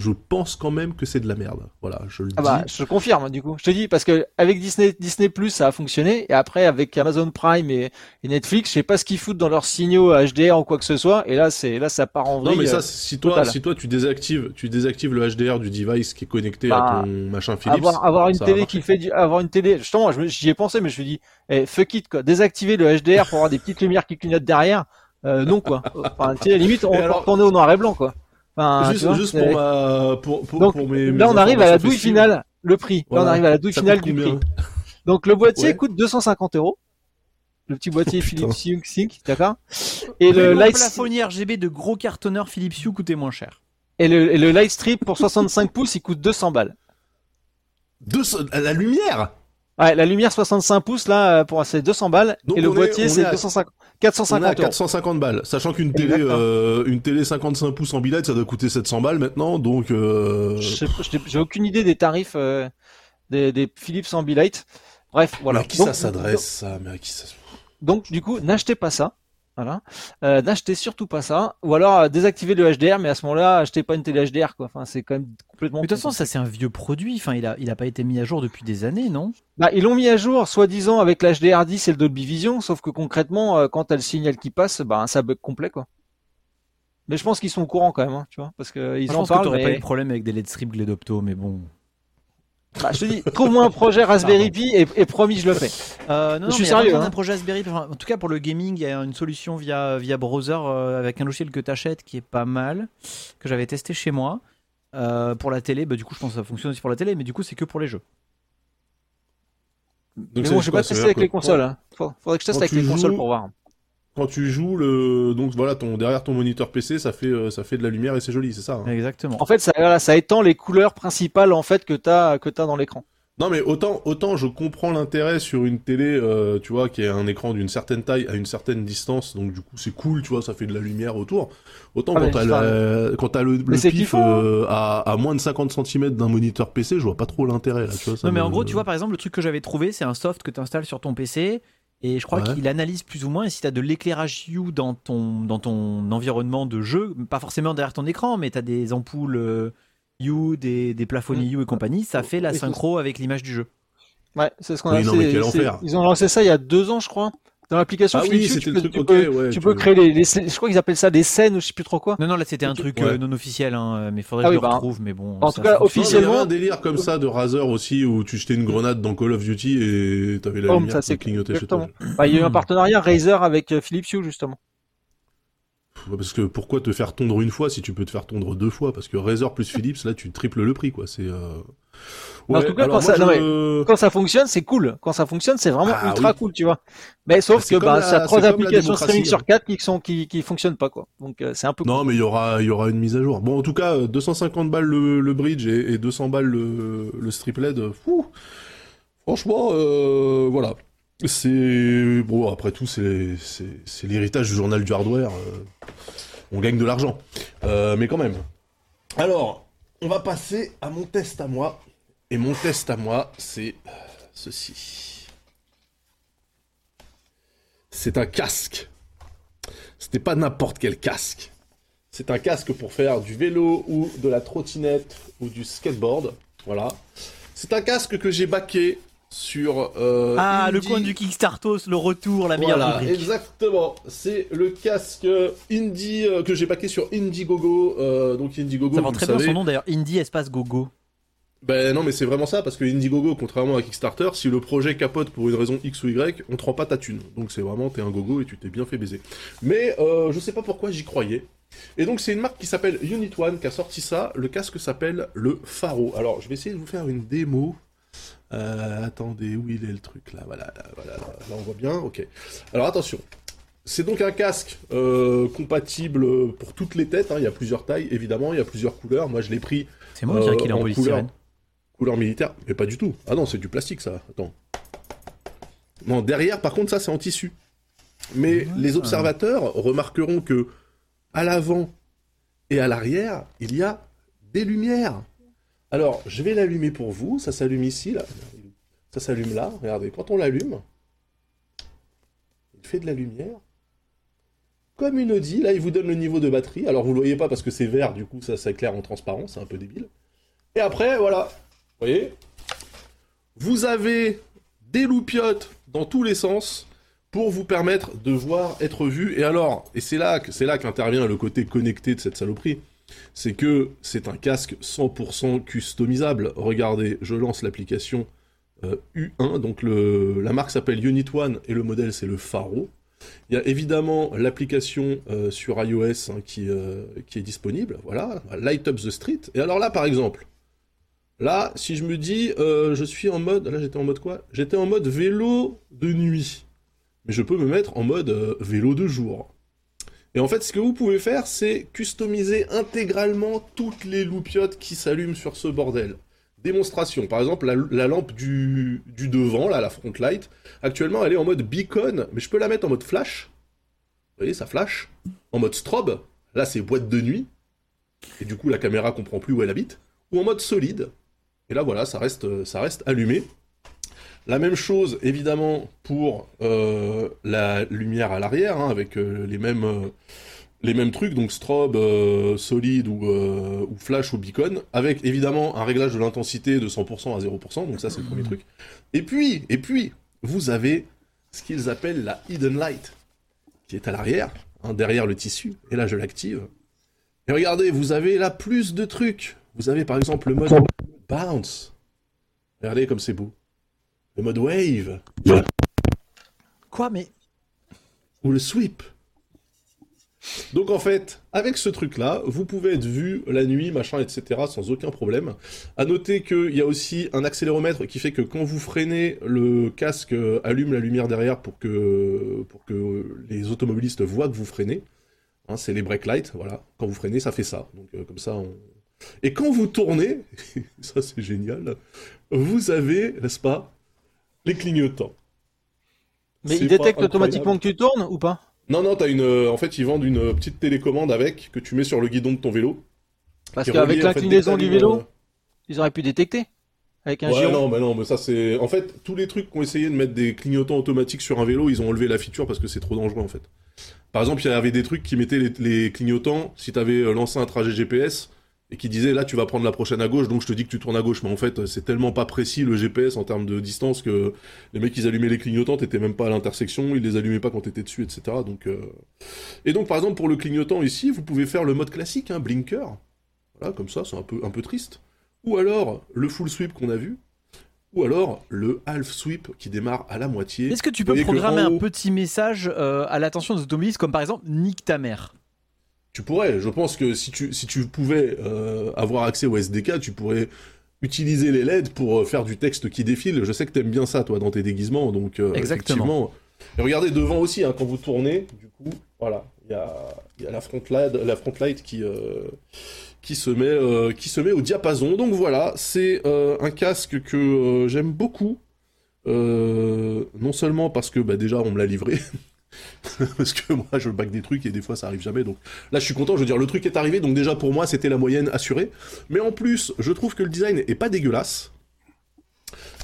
je pense quand même que c'est de la merde. Voilà, je le Ah bah, dis. je confirme du coup. Je te dis parce que avec Disney Disney Plus ça a fonctionné et après avec Amazon Prime et, et Netflix, je sais pas ce qu'ils foutent dans leurs signaux HDR ou quoi que ce soit et là c'est là ça part en vrille. Non mais ça, si toi, total. si toi tu désactives, tu désactives le HDR du device qui est connecté Bah, à ton machin Philips. avoir avoir une télé qui fait du, avoir une télé justement j'y ai pensé mais je me suis dit eh, fuck it quoi désactiver le HDR pour avoir des petites lumières qui clignotent derrière euh, non quoi enfin tu sais limite on va alors- retourner au noir et blanc quoi enfin, juste, vois, juste c'est- pour ma, pour, pour, Donc, pour mes, mes là on arrive à la douille finale le prix là on arrive à la douille Ça finale du prix donc le boîtier Ouais. coûte 250 euros le petit boîtier. Philips Hue Sync d'accord et le Le light plafonnier RGB de gros cartonneurs Philips Hue coûtait moins cher. et le, et le light strip pour 65 pouces il coûte 200 balles Deux- la lumière? Ouais la lumière 65 pouces là euh, pour c'est 200 balles Donc et le on est- boîtier on est c'est à- 250 On est à 450 euros 450 balles, sachant qu'une télé, euh, une télé 55 pouces en billette, ça doit coûter 700 balles maintenant, donc. Euh... J'ai aucune idée des tarifs euh, des, des Philips Ambilight. Bref, voilà. Mais à qui Donc- ça s'adresse ça? Mais à qui ça Donc, du coup, n'achetez pas ça. Voilà. Euh, n'achetez surtout pas ça. Ou alors euh, désactivez le HDR, mais à ce moment-là, achetez pas une télé HDR, quoi. Enfin, c'est quand même complètement. Mais de toute façon, ça c'est un vieux produit. Enfin, il a, il a pas été mis à jour depuis des années, non? Bah, ils l'ont mis à jour, soi-disant avec l'HDR 10 et le Dolby Vision, sauf que concrètement, euh, quand t'as le signal qui passe, bah, ça bug complet, quoi. Mais je pense qu'ils sont au courant quand même, hein, tu vois, parce que ils Je en pense que parlent. t'aurais pas eu Mais... de problème avec des LED strips Gledopto, mais bon. Bah, je te dis, trouve-moi un projet Raspberry Pi et, et promis, je le fais. Euh, non, non, Je suis sérieux, hein. d'un projet Raspberry. Enfin, en tout cas, pour le gaming, il y a une solution via, via browser euh, avec un logiciel que tu achètes qui est pas mal, que j'avais testé chez moi. Euh, pour la télé, bah, du coup, je pense que ça fonctionne aussi pour la télé, mais du coup, c'est que pour les jeux. Donc, mais bon, j'ai pas testé avec les consoles. Hein. Faudrait que je teste avec les consoles joues- pour voir. Quand tu joues le, donc voilà, ton derrière ton moniteur PC, ça fait, euh, ça fait de la lumière et c'est joli, c'est ça. hein Exactement. En fait, ça, voilà, ça étend les couleurs principales en fait que t'as que t'as dans l'écran. Non mais autant autant je comprends l'intérêt sur une télé, euh, tu vois, qui a un écran d'une certaine taille à une certaine distance, donc du coup c'est cool, tu vois, ça fait de la lumière autour. Autant Ah, quand t'as la- quand t'as le, le mais c'est pif kiffant, euh, à, à moins de 50 cm d'un moniteur PC, je vois pas trop l'intérêt là, tu vois. ça Non, mais en gros, tu vois, par exemple, le truc que j'avais trouvé, c'est un soft que tu installes sur ton PC. Et je crois Ouais. qu'il analyse plus ou moins. Et si tu as de l'éclairage Hue dans ton, dans ton environnement de jeu, pas forcément derrière ton écran, mais tu as des ampoules euh, Hue, des, des plafonniers Hue et compagnie, ça fait la synchro avec l'image du jeu. Ouais, c'est ce qu'on Oui, a non, c'est- mais quel c'est- enfer. Ils ont lancé ça il y a deux ans, je crois. Dans l'application Ah oui, tu le peux, truc, tu ok, peux, ouais, tu peux créer les, les je crois qu'ils appellent ça des scènes ou je sais plus trop quoi. Non, non, là c'était un truc Ouais. euh, non officiel, hein, mais faudrait Ah que oui, je le bah, retrouve. Mais bon, en ça tout cas, mais il y officiellement- avait un délire comme ça de Razer aussi où tu jetais une grenade dans Call of Duty et t'avais la Oh, lumière ça, qui clignotait chez toi. Bah, il y a eu un partenariat Razer avec euh, Philips Hue justement. Parce que pourquoi te faire tondre une fois si tu peux te faire tondre deux fois? Parce que Razer plus Philips, là, tu triples le prix, quoi. C'est. Euh... En tout cas, quand ça- moi, non, je- Quand ça fonctionne, c'est cool. Quand ça fonctionne, c'est vraiment Ah, ultra oui. cool, tu vois. Mais sauf Bah, que bah, ça a trois applications streaming hein. sur quatre qui sont qui qui fonctionnent pas quoi. Donc euh, c'est un peu Non, mais il y aura, il y aura une mise à jour. Bon, en tout cas, euh, 250 balles le, le bridge et, et 200 balles le, le strip LED. euh, fou. Franchement, euh, voilà. C'est bon. Après tout, c'est l'héritage du journal du hardware. euh, on gagne de l'argent, Euh, mais quand même. Alors, on va passer à mon test à moi. Et mon test à moi, c'est ceci. C'est un casque. C'était pas n'importe quel casque. C'est un casque pour faire du vélo ou de la trottinette ou du skateboard. Voilà. C'est un casque que j'ai baqué sur. euh, Ah, le coin du Kickstartos, le retour, la meilleure voilà, rubrique. exactement. C'est le casque Indie euh, que j'ai baqué sur Indiegogo. Euh, donc Indiegogo, Ça vous très bien son nom d'ailleurs, Indie Espace Gogo. Ben non, mais c'est vraiment ça, parce que Indiegogo, contrairement à Kickstarter, si le projet capote pour une raison X ou Y, on te rend pas ta thune. Donc c'est vraiment, t'es un gogo et tu t'es bien fait baiser. Mais euh, je sais pas pourquoi j'y croyais. Et donc c'est une marque qui s'appelle Unit One qui a sorti ça. Le casque s'appelle le Faro. Alors je vais essayer de vous faire une démo. Euh, attendez, où il est le truc là? Voilà, là, voilà, là, là, on voit bien. Ok. Alors attention. C'est donc un casque euh, compatible pour toutes les têtes. hein. Il y a plusieurs tailles, évidemment. Il y a plusieurs couleurs. Moi, je l'ai pris C'est moi, dirait Euh, qu'il est en en polystyrène. Couleur militaire, mais pas du tout. Ah non, c'est du plastique ça. Attends. Non, derrière, par contre, ça c'est en tissu. Mais les observateurs remarqueront que à l'avant et à l'arrière, il y a des lumières. Alors, je vais l'allumer pour vous. Ça s'allume ici, là. Ça s'allume là. Regardez, quand on l'allume, il fait de la lumière. comme une Audi. Là, il vous donne le niveau de batterie. Alors, vous le voyez pas parce que c'est vert, du coup, ça s'éclaire en transparent, c'est un peu débile. Et après, voilà. Vous voyez? Vous avez des loupiottes dans tous les sens pour vous permettre de voir être vu. Et alors, et c'est là, c'est là qu'intervient le côté connecté de cette saloperie, c'est que c'est un casque 100% customisable. Regardez, je lance l'application euh, U1, donc le, la marque s'appelle Unit One et le modèle c'est le Faro. Il y a évidemment l'application euh, sur iOS hein, qui, euh, qui est disponible, voilà, Light Up the Street. Et alors là, par exemple, là, si je me dis, euh, je suis en mode, là j'étais en mode quoi? J'étais en mode vélo de nuit, mais je peux me mettre en mode euh, vélo de jour. Et en fait, ce que vous pouvez faire, c'est customiser intégralement toutes les loupiottes qui s'allument sur ce bordel. Démonstration. Par exemple, la, la lampe du, du devant, là, la front light, actuellement, elle est en mode beacon, mais je peux la mettre en mode flash. Vous voyez, ça flash. En mode strobe, là, c'est boîte de nuit. Et du coup, la caméra comprend plus où elle habite. Ou en mode solide. Et là, voilà, ça reste, ça reste allumé. La même chose, évidemment, pour euh, la lumière à l'arrière, hein, avec euh, les mêmes... euh, les mêmes trucs, donc strobe, solide ou, ou flash ou beacon, avec évidemment un réglage de l'intensité de 100% à 0%, donc ça c'est le premier truc. Et puis, et puis, vous avez ce qu'ils appellent la hidden light, qui est à l'arrière, hein, derrière le tissu, et là je l'active. Et regardez, vous avez là plus de trucs. Vous avez par exemple le mode bounce. Regardez comme c'est beau. Le mode wave, Quoi, mais. ou le sweep. Donc en fait, avec ce truc-là, vous pouvez être vu la nuit, machin, etc. sans aucun problème. À noter qu'il y a aussi un accéléromètre qui fait que quand vous freinez, le casque allume la lumière derrière pour que, pour que les automobilistes voient que vous freinez. Hein, c'est les brake lights, voilà. Quand vous freinez, ça fait ça. Donc euh, comme ça, on... Et quand vous tournez, ça c'est génial, vous avez, n'est-ce pas, les clignotants. Mais il détecte automatiquement que tu tournes ou pas? Non, non, t'as une. euh, en fait, ils vendent une euh, petite télécommande avec que tu mets sur le guidon de ton vélo. Parce qu'avec l'inclinaison du vélo, ils auraient pu détecter. Avec un euh, Ouais, non, mais non, mais ça c'est. En fait, tous les trucs qui ont essayé de mettre des clignotants automatiques sur un vélo, ils ont enlevé la feature parce que c'est trop dangereux en fait. Par exemple, il y avait des trucs qui mettaient les, les clignotants si t'avais euh, lancé un trajet GPS et qui disaient là tu vas prendre la prochaine à gauche donc je te dis que tu tournes à gauche. Mais en fait c'est tellement pas précis le GPS en termes de distance que les mecs ils allumaient les clignotants t'étais même pas à l'intersection ils les allumaient pas quand t'étais dessus etc donc euh, et donc par exemple pour le clignotant ici vous pouvez faire le mode classique hein, blinker. Voilà comme ça c'est un peu un peu triste. Ou alors le full sweep qu'on a vu. Ou alors le half sweep qui démarre à la moitié. Est-ce que tu peux programmer un petit message euh, à l'attention des automobilistes, comme par exemple nique ta mère? Tu pourrais, je pense que si tu, si tu pouvais euh, avoir accès au SDK, tu pourrais utiliser les LED pour euh, faire du texte qui défile. Je sais que t'aimes bien ça, toi, dans tes déguisements, donc euh, Exactement. effectivement. Et regardez devant aussi, hein, quand vous tournez, du coup, voilà, il y a, il y a la front light, la front light qui, euh, qui, se met, euh, qui se met au diapason. Donc voilà, c'est euh, un casque que j'aime beaucoup. Non seulement parce que bah, déjà on me l'a livré, parce que moi je back des trucs et des fois ça arrive jamais, donc Là, je suis content, je veux dire, le truc est arrivé, donc déjà pour moi, c'était la moyenne assurée. Mais en plus, je trouve que le design est pas dégueulasse.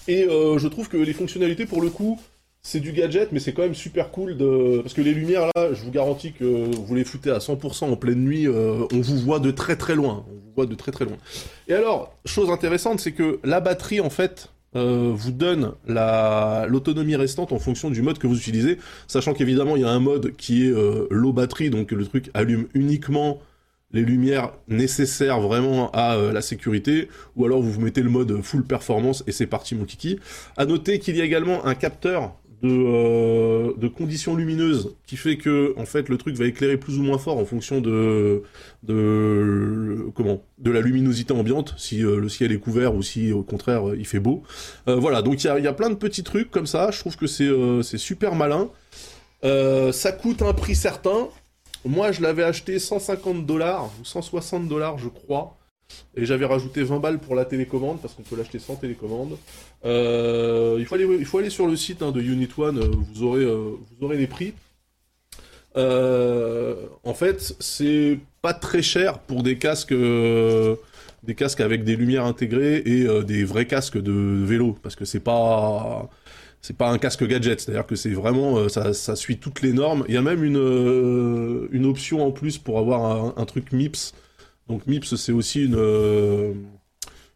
Et euh, je trouve que les fonctionnalités, pour le coup, c'est du gadget, mais c'est quand même super cool de. Parce que les lumières, là, je vous garantis que vous les foutez à 100% en pleine nuit, euh, on vous voit de très très loin. On vous voit de très très loin. Et alors, chose intéressante, c'est que la batterie, en fait, euh, vous donne la- l'autonomie restante en fonction du mode que vous utilisez, sachant qu'évidemment il y a un mode qui est euh, low batterie, donc le truc allume uniquement les lumières nécessaires vraiment à euh, la sécurité, ou alors vous vous mettez le mode full performance et c'est parti mon kiki. À noter qu'il y a également un capteur de, euh, de conditions lumineuses qui fait que en fait le truc va éclairer plus ou moins fort en fonction de comment de la luminosité ambiante si euh, le ciel est couvert ou si au contraire il fait beau. Euh, voilà donc il y a, y a plein de petits trucs comme ça. Je trouve que c'est super malin. Ça coûte un prix certain. Moi je l'avais acheté 150 dollars ou 160 dollars je crois et j'avais rajouté 20 balles pour la télécommande parce qu'on peut l'acheter sans télécommande. Euh, il, faut aller, sur le site hein, de Unit One, euh, vous aurez, euh, vous aurez les prix. En fait, c'est pas très cher pour des casques, des casques avec des lumières intégrées et des vrais casques de vélo, parce que c'est pas, c'est pas un casque gadget, c'est-à-dire que c'est vraiment ça, suit toutes les normes. Il y a même une option en plus pour avoir un, truc MIPS. Donc MIPS c'est aussi une euh,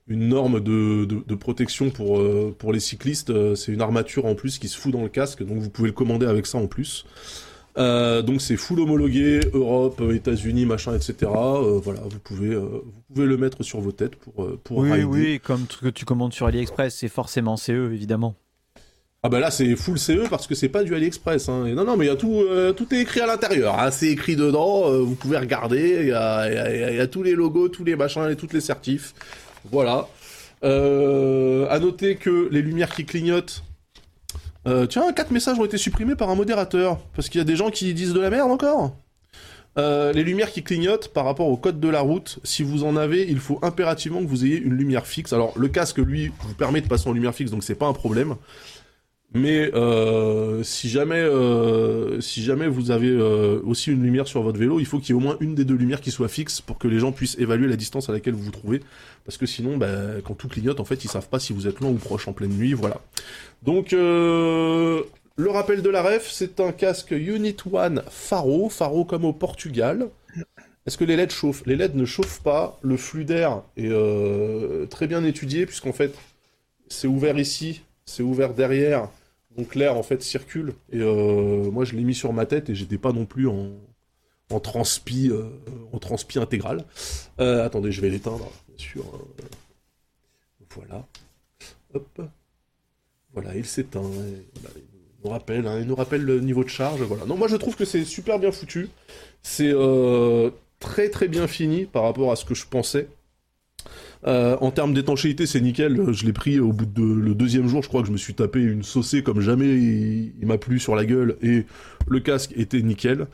une norme de, de, de protection pour pour les cyclistes. C'est une armature en plus qui se fout dans le casque, donc vous pouvez le commander avec ça en plus. donc c'est full homologué, Europe, États-Unis, machin, etc. voilà, vous pouvez, vous pouvez le mettre sur vos têtes pour pour. Oui, oui, comme ce que tu commandes sur AliExpress, c'est forcément CE évidemment. Ah bah là c'est full CE parce que c'est pas du AliExpress. Hein. non non mais il y a tout, euh, tout est écrit à l'intérieur. Hein. C'est écrit dedans. Euh, vous pouvez regarder. Il y a, tous les logos, tous les machins et toutes les certifs. Voilà. Euh, à noter que les lumières qui clignotent. Euh, tiens, quatre messages ont été supprimés par un modérateur parce qu'il y a des gens qui disent de la merde encore. les lumières qui clignotent par rapport au code de la route, si vous en avez, il faut impérativement que vous ayez une lumière fixe. Alors le casque, lui, vous permet de passer en lumière fixe, donc c'est pas un problème. Mais euh, si jamais, euh, si jamais vous avez euh, aussi une lumière sur votre vélo, il faut qu'il y ait au moins une des deux lumières qui soit fixe pour que les gens puissent évaluer la distance à laquelle vous vous trouvez. Parce que sinon, bah, quand tout clignote, en fait, ils savent pas si vous êtes loin ou proche en pleine nuit. Voilà. Donc, le rappel de la ref, c'est un casque Unit One Faro, Faro comme au Portugal. Est-ce que les LED chauffent? Les LED ne chauffent pas. Le flux d'air est très bien étudié puisqu'en fait, c'est ouvert ici, c'est ouvert derrière donc l'air en fait circule et euh, moi je l'ai mis sur ma tête et j'étais pas non plus en, euh, transpi intégral. Euh, attendez, je vais l'éteindre, bien sûr. Voilà. Hop. Voilà, il s'éteint. il nous rappelle, hein, il nous rappelle le niveau de charge. Voilà. Non, moi je trouve que c'est super bien foutu. C'est très très bien fini par rapport à ce que je pensais. Euh, en termes d'étanchéité, c'est nickel. Je l'ai pris au bout de le deuxième jour. Je crois que je me suis tapé une saucée comme jamais. Il, m'a plu sur la gueule et le casque était nickel.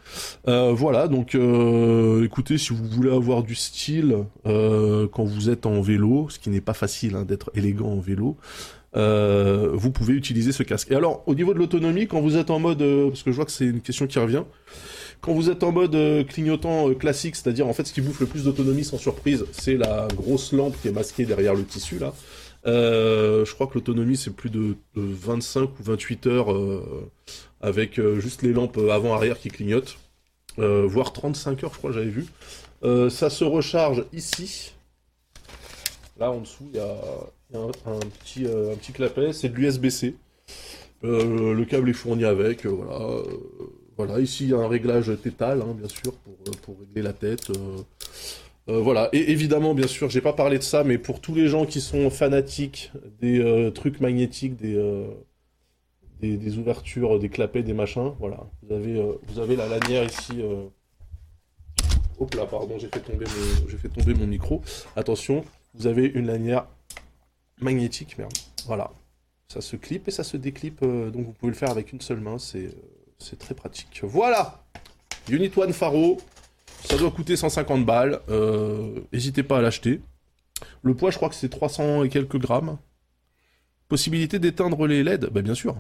Euh, voilà. Donc, euh, écoutez, si vous voulez avoir du style quand vous êtes en vélo, ce qui n'est pas facile hein, d'être élégant en vélo. vous pouvez utiliser ce casque. Et alors, au niveau de l'autonomie, quand vous êtes en mode, parce que je vois que c'est une question qui revient, quand vous êtes en mode euh, clignotant euh, classique, c'est-à-dire en fait ce qui bouffe le plus d'autonomie sans surprise, c'est la grosse lampe qui est masquée derrière le tissu là. Euh, je crois que l'autonomie c'est plus de, 25 ou 28 heures avec juste les lampes avant-arrière qui clignotent, voire 35 heures je crois j'avais vu. ça se recharge ici. Là en dessous il y a, un, petit, un petit clapet, c'est de l'USB-C. le câble est fourni avec, voilà. Voilà, ici il y a un réglage tétal, hein, bien sûr, pour, euh, pour, régler la tête. Euh, euh, voilà, et évidemment, bien sûr, j'ai pas parlé de ça, mais pour tous les gens qui sont fanatiques des trucs magnétiques, des, des, ouvertures, des clapets, des machins, voilà, vous avez, la lanière ici. Hop là, pardon, j'ai fait tomber mon, j'ai fait tomber mon micro. Attention, vous avez une lanière magnétique, merde. Voilà, ça se clip et ça se déclipe, donc vous pouvez le faire avec une seule main, c'est c'est très pratique. Voilà Unit One Faro, ça doit coûter 150 balles. Euh, n'hésitez pas à l'acheter. Le poids, je crois que c'est 300 et quelques grammes. Possibilité d'éteindre les LED? Bah bien sûr.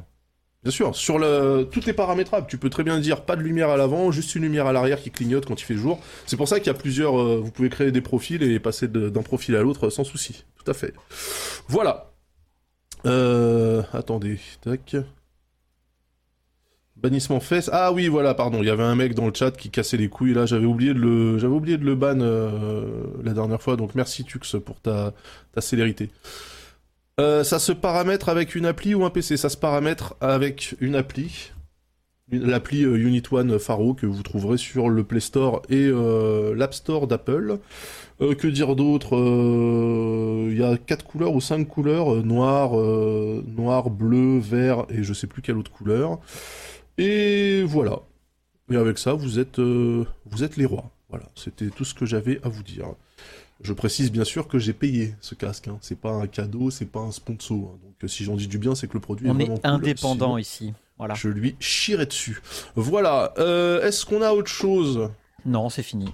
Bien sûr, sur le... tout est paramétrable. Tu peux très bien dire pas de lumière à l'avant, juste une lumière à l'arrière qui clignote quand il fait jour. C'est pour ça qu'il y a plusieurs. Euh, vous pouvez créer des profils et passer d'un profil à l'autre sans souci. Tout à fait. Voilà. Euh, attendez. Tac. Bannissement fesses. Ah oui, voilà, pardon. Il y avait un mec dans le chat qui cassait les couilles. Là, j'avais oublié de le, j'avais oublié de le ban euh, la dernière fois. Donc merci Tux pour ta, ta célérité. Euh, ça se paramètre avec une appli ou un PC Ça se paramètre avec une appli. L'appli euh, Unit One Faro que vous trouverez sur le Play Store et l'App Store d'Apple. que dire d'autre Il y a quatre couleurs ou cinq couleurs noir, noir, bleu, vert et je sais plus quelle autre couleur. Et voilà. Et avec ça, vous êtes, euh, vous êtes les rois. Voilà, c'était tout ce que j'avais à vous dire. Je précise bien sûr que j'ai payé ce casque. Hein. C'est pas un cadeau, c'est pas un sponsor. Hein. Donc euh, si j'en dis du bien, c'est que le produit On est vraiment est indépendant ici. Voilà. Je lui chierai dessus. Voilà. Euh, est-ce qu'on a autre chose? Non, c'est fini.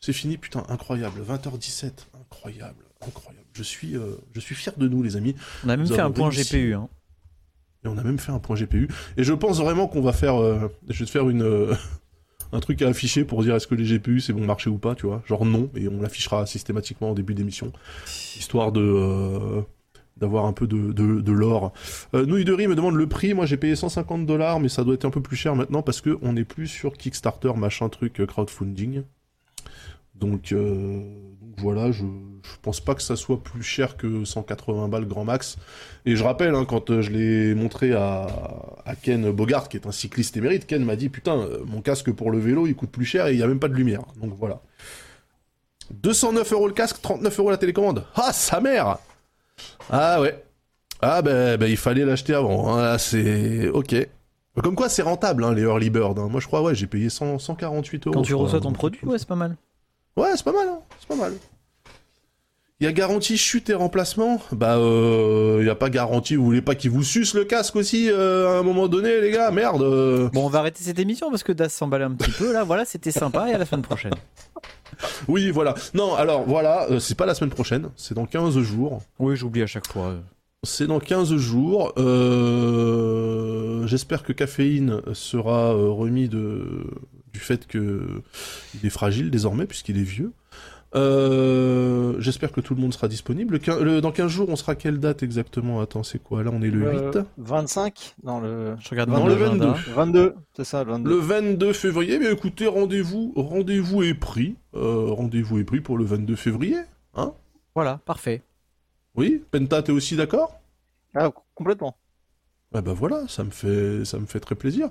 C'est fini, putain, incroyable. 20h17, incroyable, incroyable. Je suis, je suis fier de nous, les amis. On a même fait un point GPU. Hein. On a même fait un point GPU. Et je pense vraiment qu'on va faire. Euh, je vais te faire. Euh, un truc à afficher pour dire est-ce que les GPU c'est bon marché ou pas, tu vois. Genre non, et on l'affichera systématiquement en début d'émission. Histoire de. Euh, d'avoir un peu de, de, l'or. Euh, Nouille de riz me demande le prix. Moi, j'ai payé 150 dollars, mais ça doit être un peu plus cher maintenant parce que on n'est plus sur Kickstarter, machin truc, crowdfunding. Donc, euh, donc voilà, je, je pense pas que ça soit plus cher que 180 balles grand max. Et je rappelle, hein, quand euh, je l'ai montré à, à Ken Bogart, qui est un cycliste émérite, Ken m'a dit putain, euh, mon casque pour le vélo, il coûte plus cher et il y a même pas de lumière. Donc voilà. 209 euros le casque, 39 euros la télécommande. Ah, sa mère Ah ouais. Ah ben, ben, il fallait l'acheter avant. hein. Là, c'est ok. Comme quoi, c'est rentable hein, les early bird. Moi, je crois, ouais, j'ai payé 100, 148 euros. Quand tu reçois ton produit, ouais, c'est pas mal. Ouais, c'est pas mal, hein. c'est pas mal. Il y a garantie chute et remplacement? Bah, euh, il y a pas garantie. Vous voulez pas qu'il vous suce le casque aussi euh, à un moment donné, les gars? Merde. euh. Bon, on va arrêter cette émission parce que Das s'emballait un petit peu. Là, voilà, c'était sympa et à la semaine prochaine. Oui, voilà. Non, alors voilà, euh, c'est pas la semaine prochaine, c'est dans 15 jours. Oui, j'oublie à chaque fois. C'est dans 15 jours. J'espère que Caféine sera remis de... du fait que il est fragile désormais, puisqu'il est vieux. Euh, J'espère que tout le monde sera disponible. Le quin- le- dans 15 jours, on sera à quelle date exactement? Attends, c'est quoi Là, on est le 8 Euh, 25 Non, le Je regarde Non, le agenda. 22. 22, c'est ça, le 22. Le 22 février, mais écoutez, rendez-vous, rendez-vous est pris. Euh, rendez-vous est pris pour le 22 février. Hein? Voilà, parfait. Oui Penta, t'es aussi d'accord? Ah, complètement. Ah bah voilà, ça me fait, ça me fait très plaisir.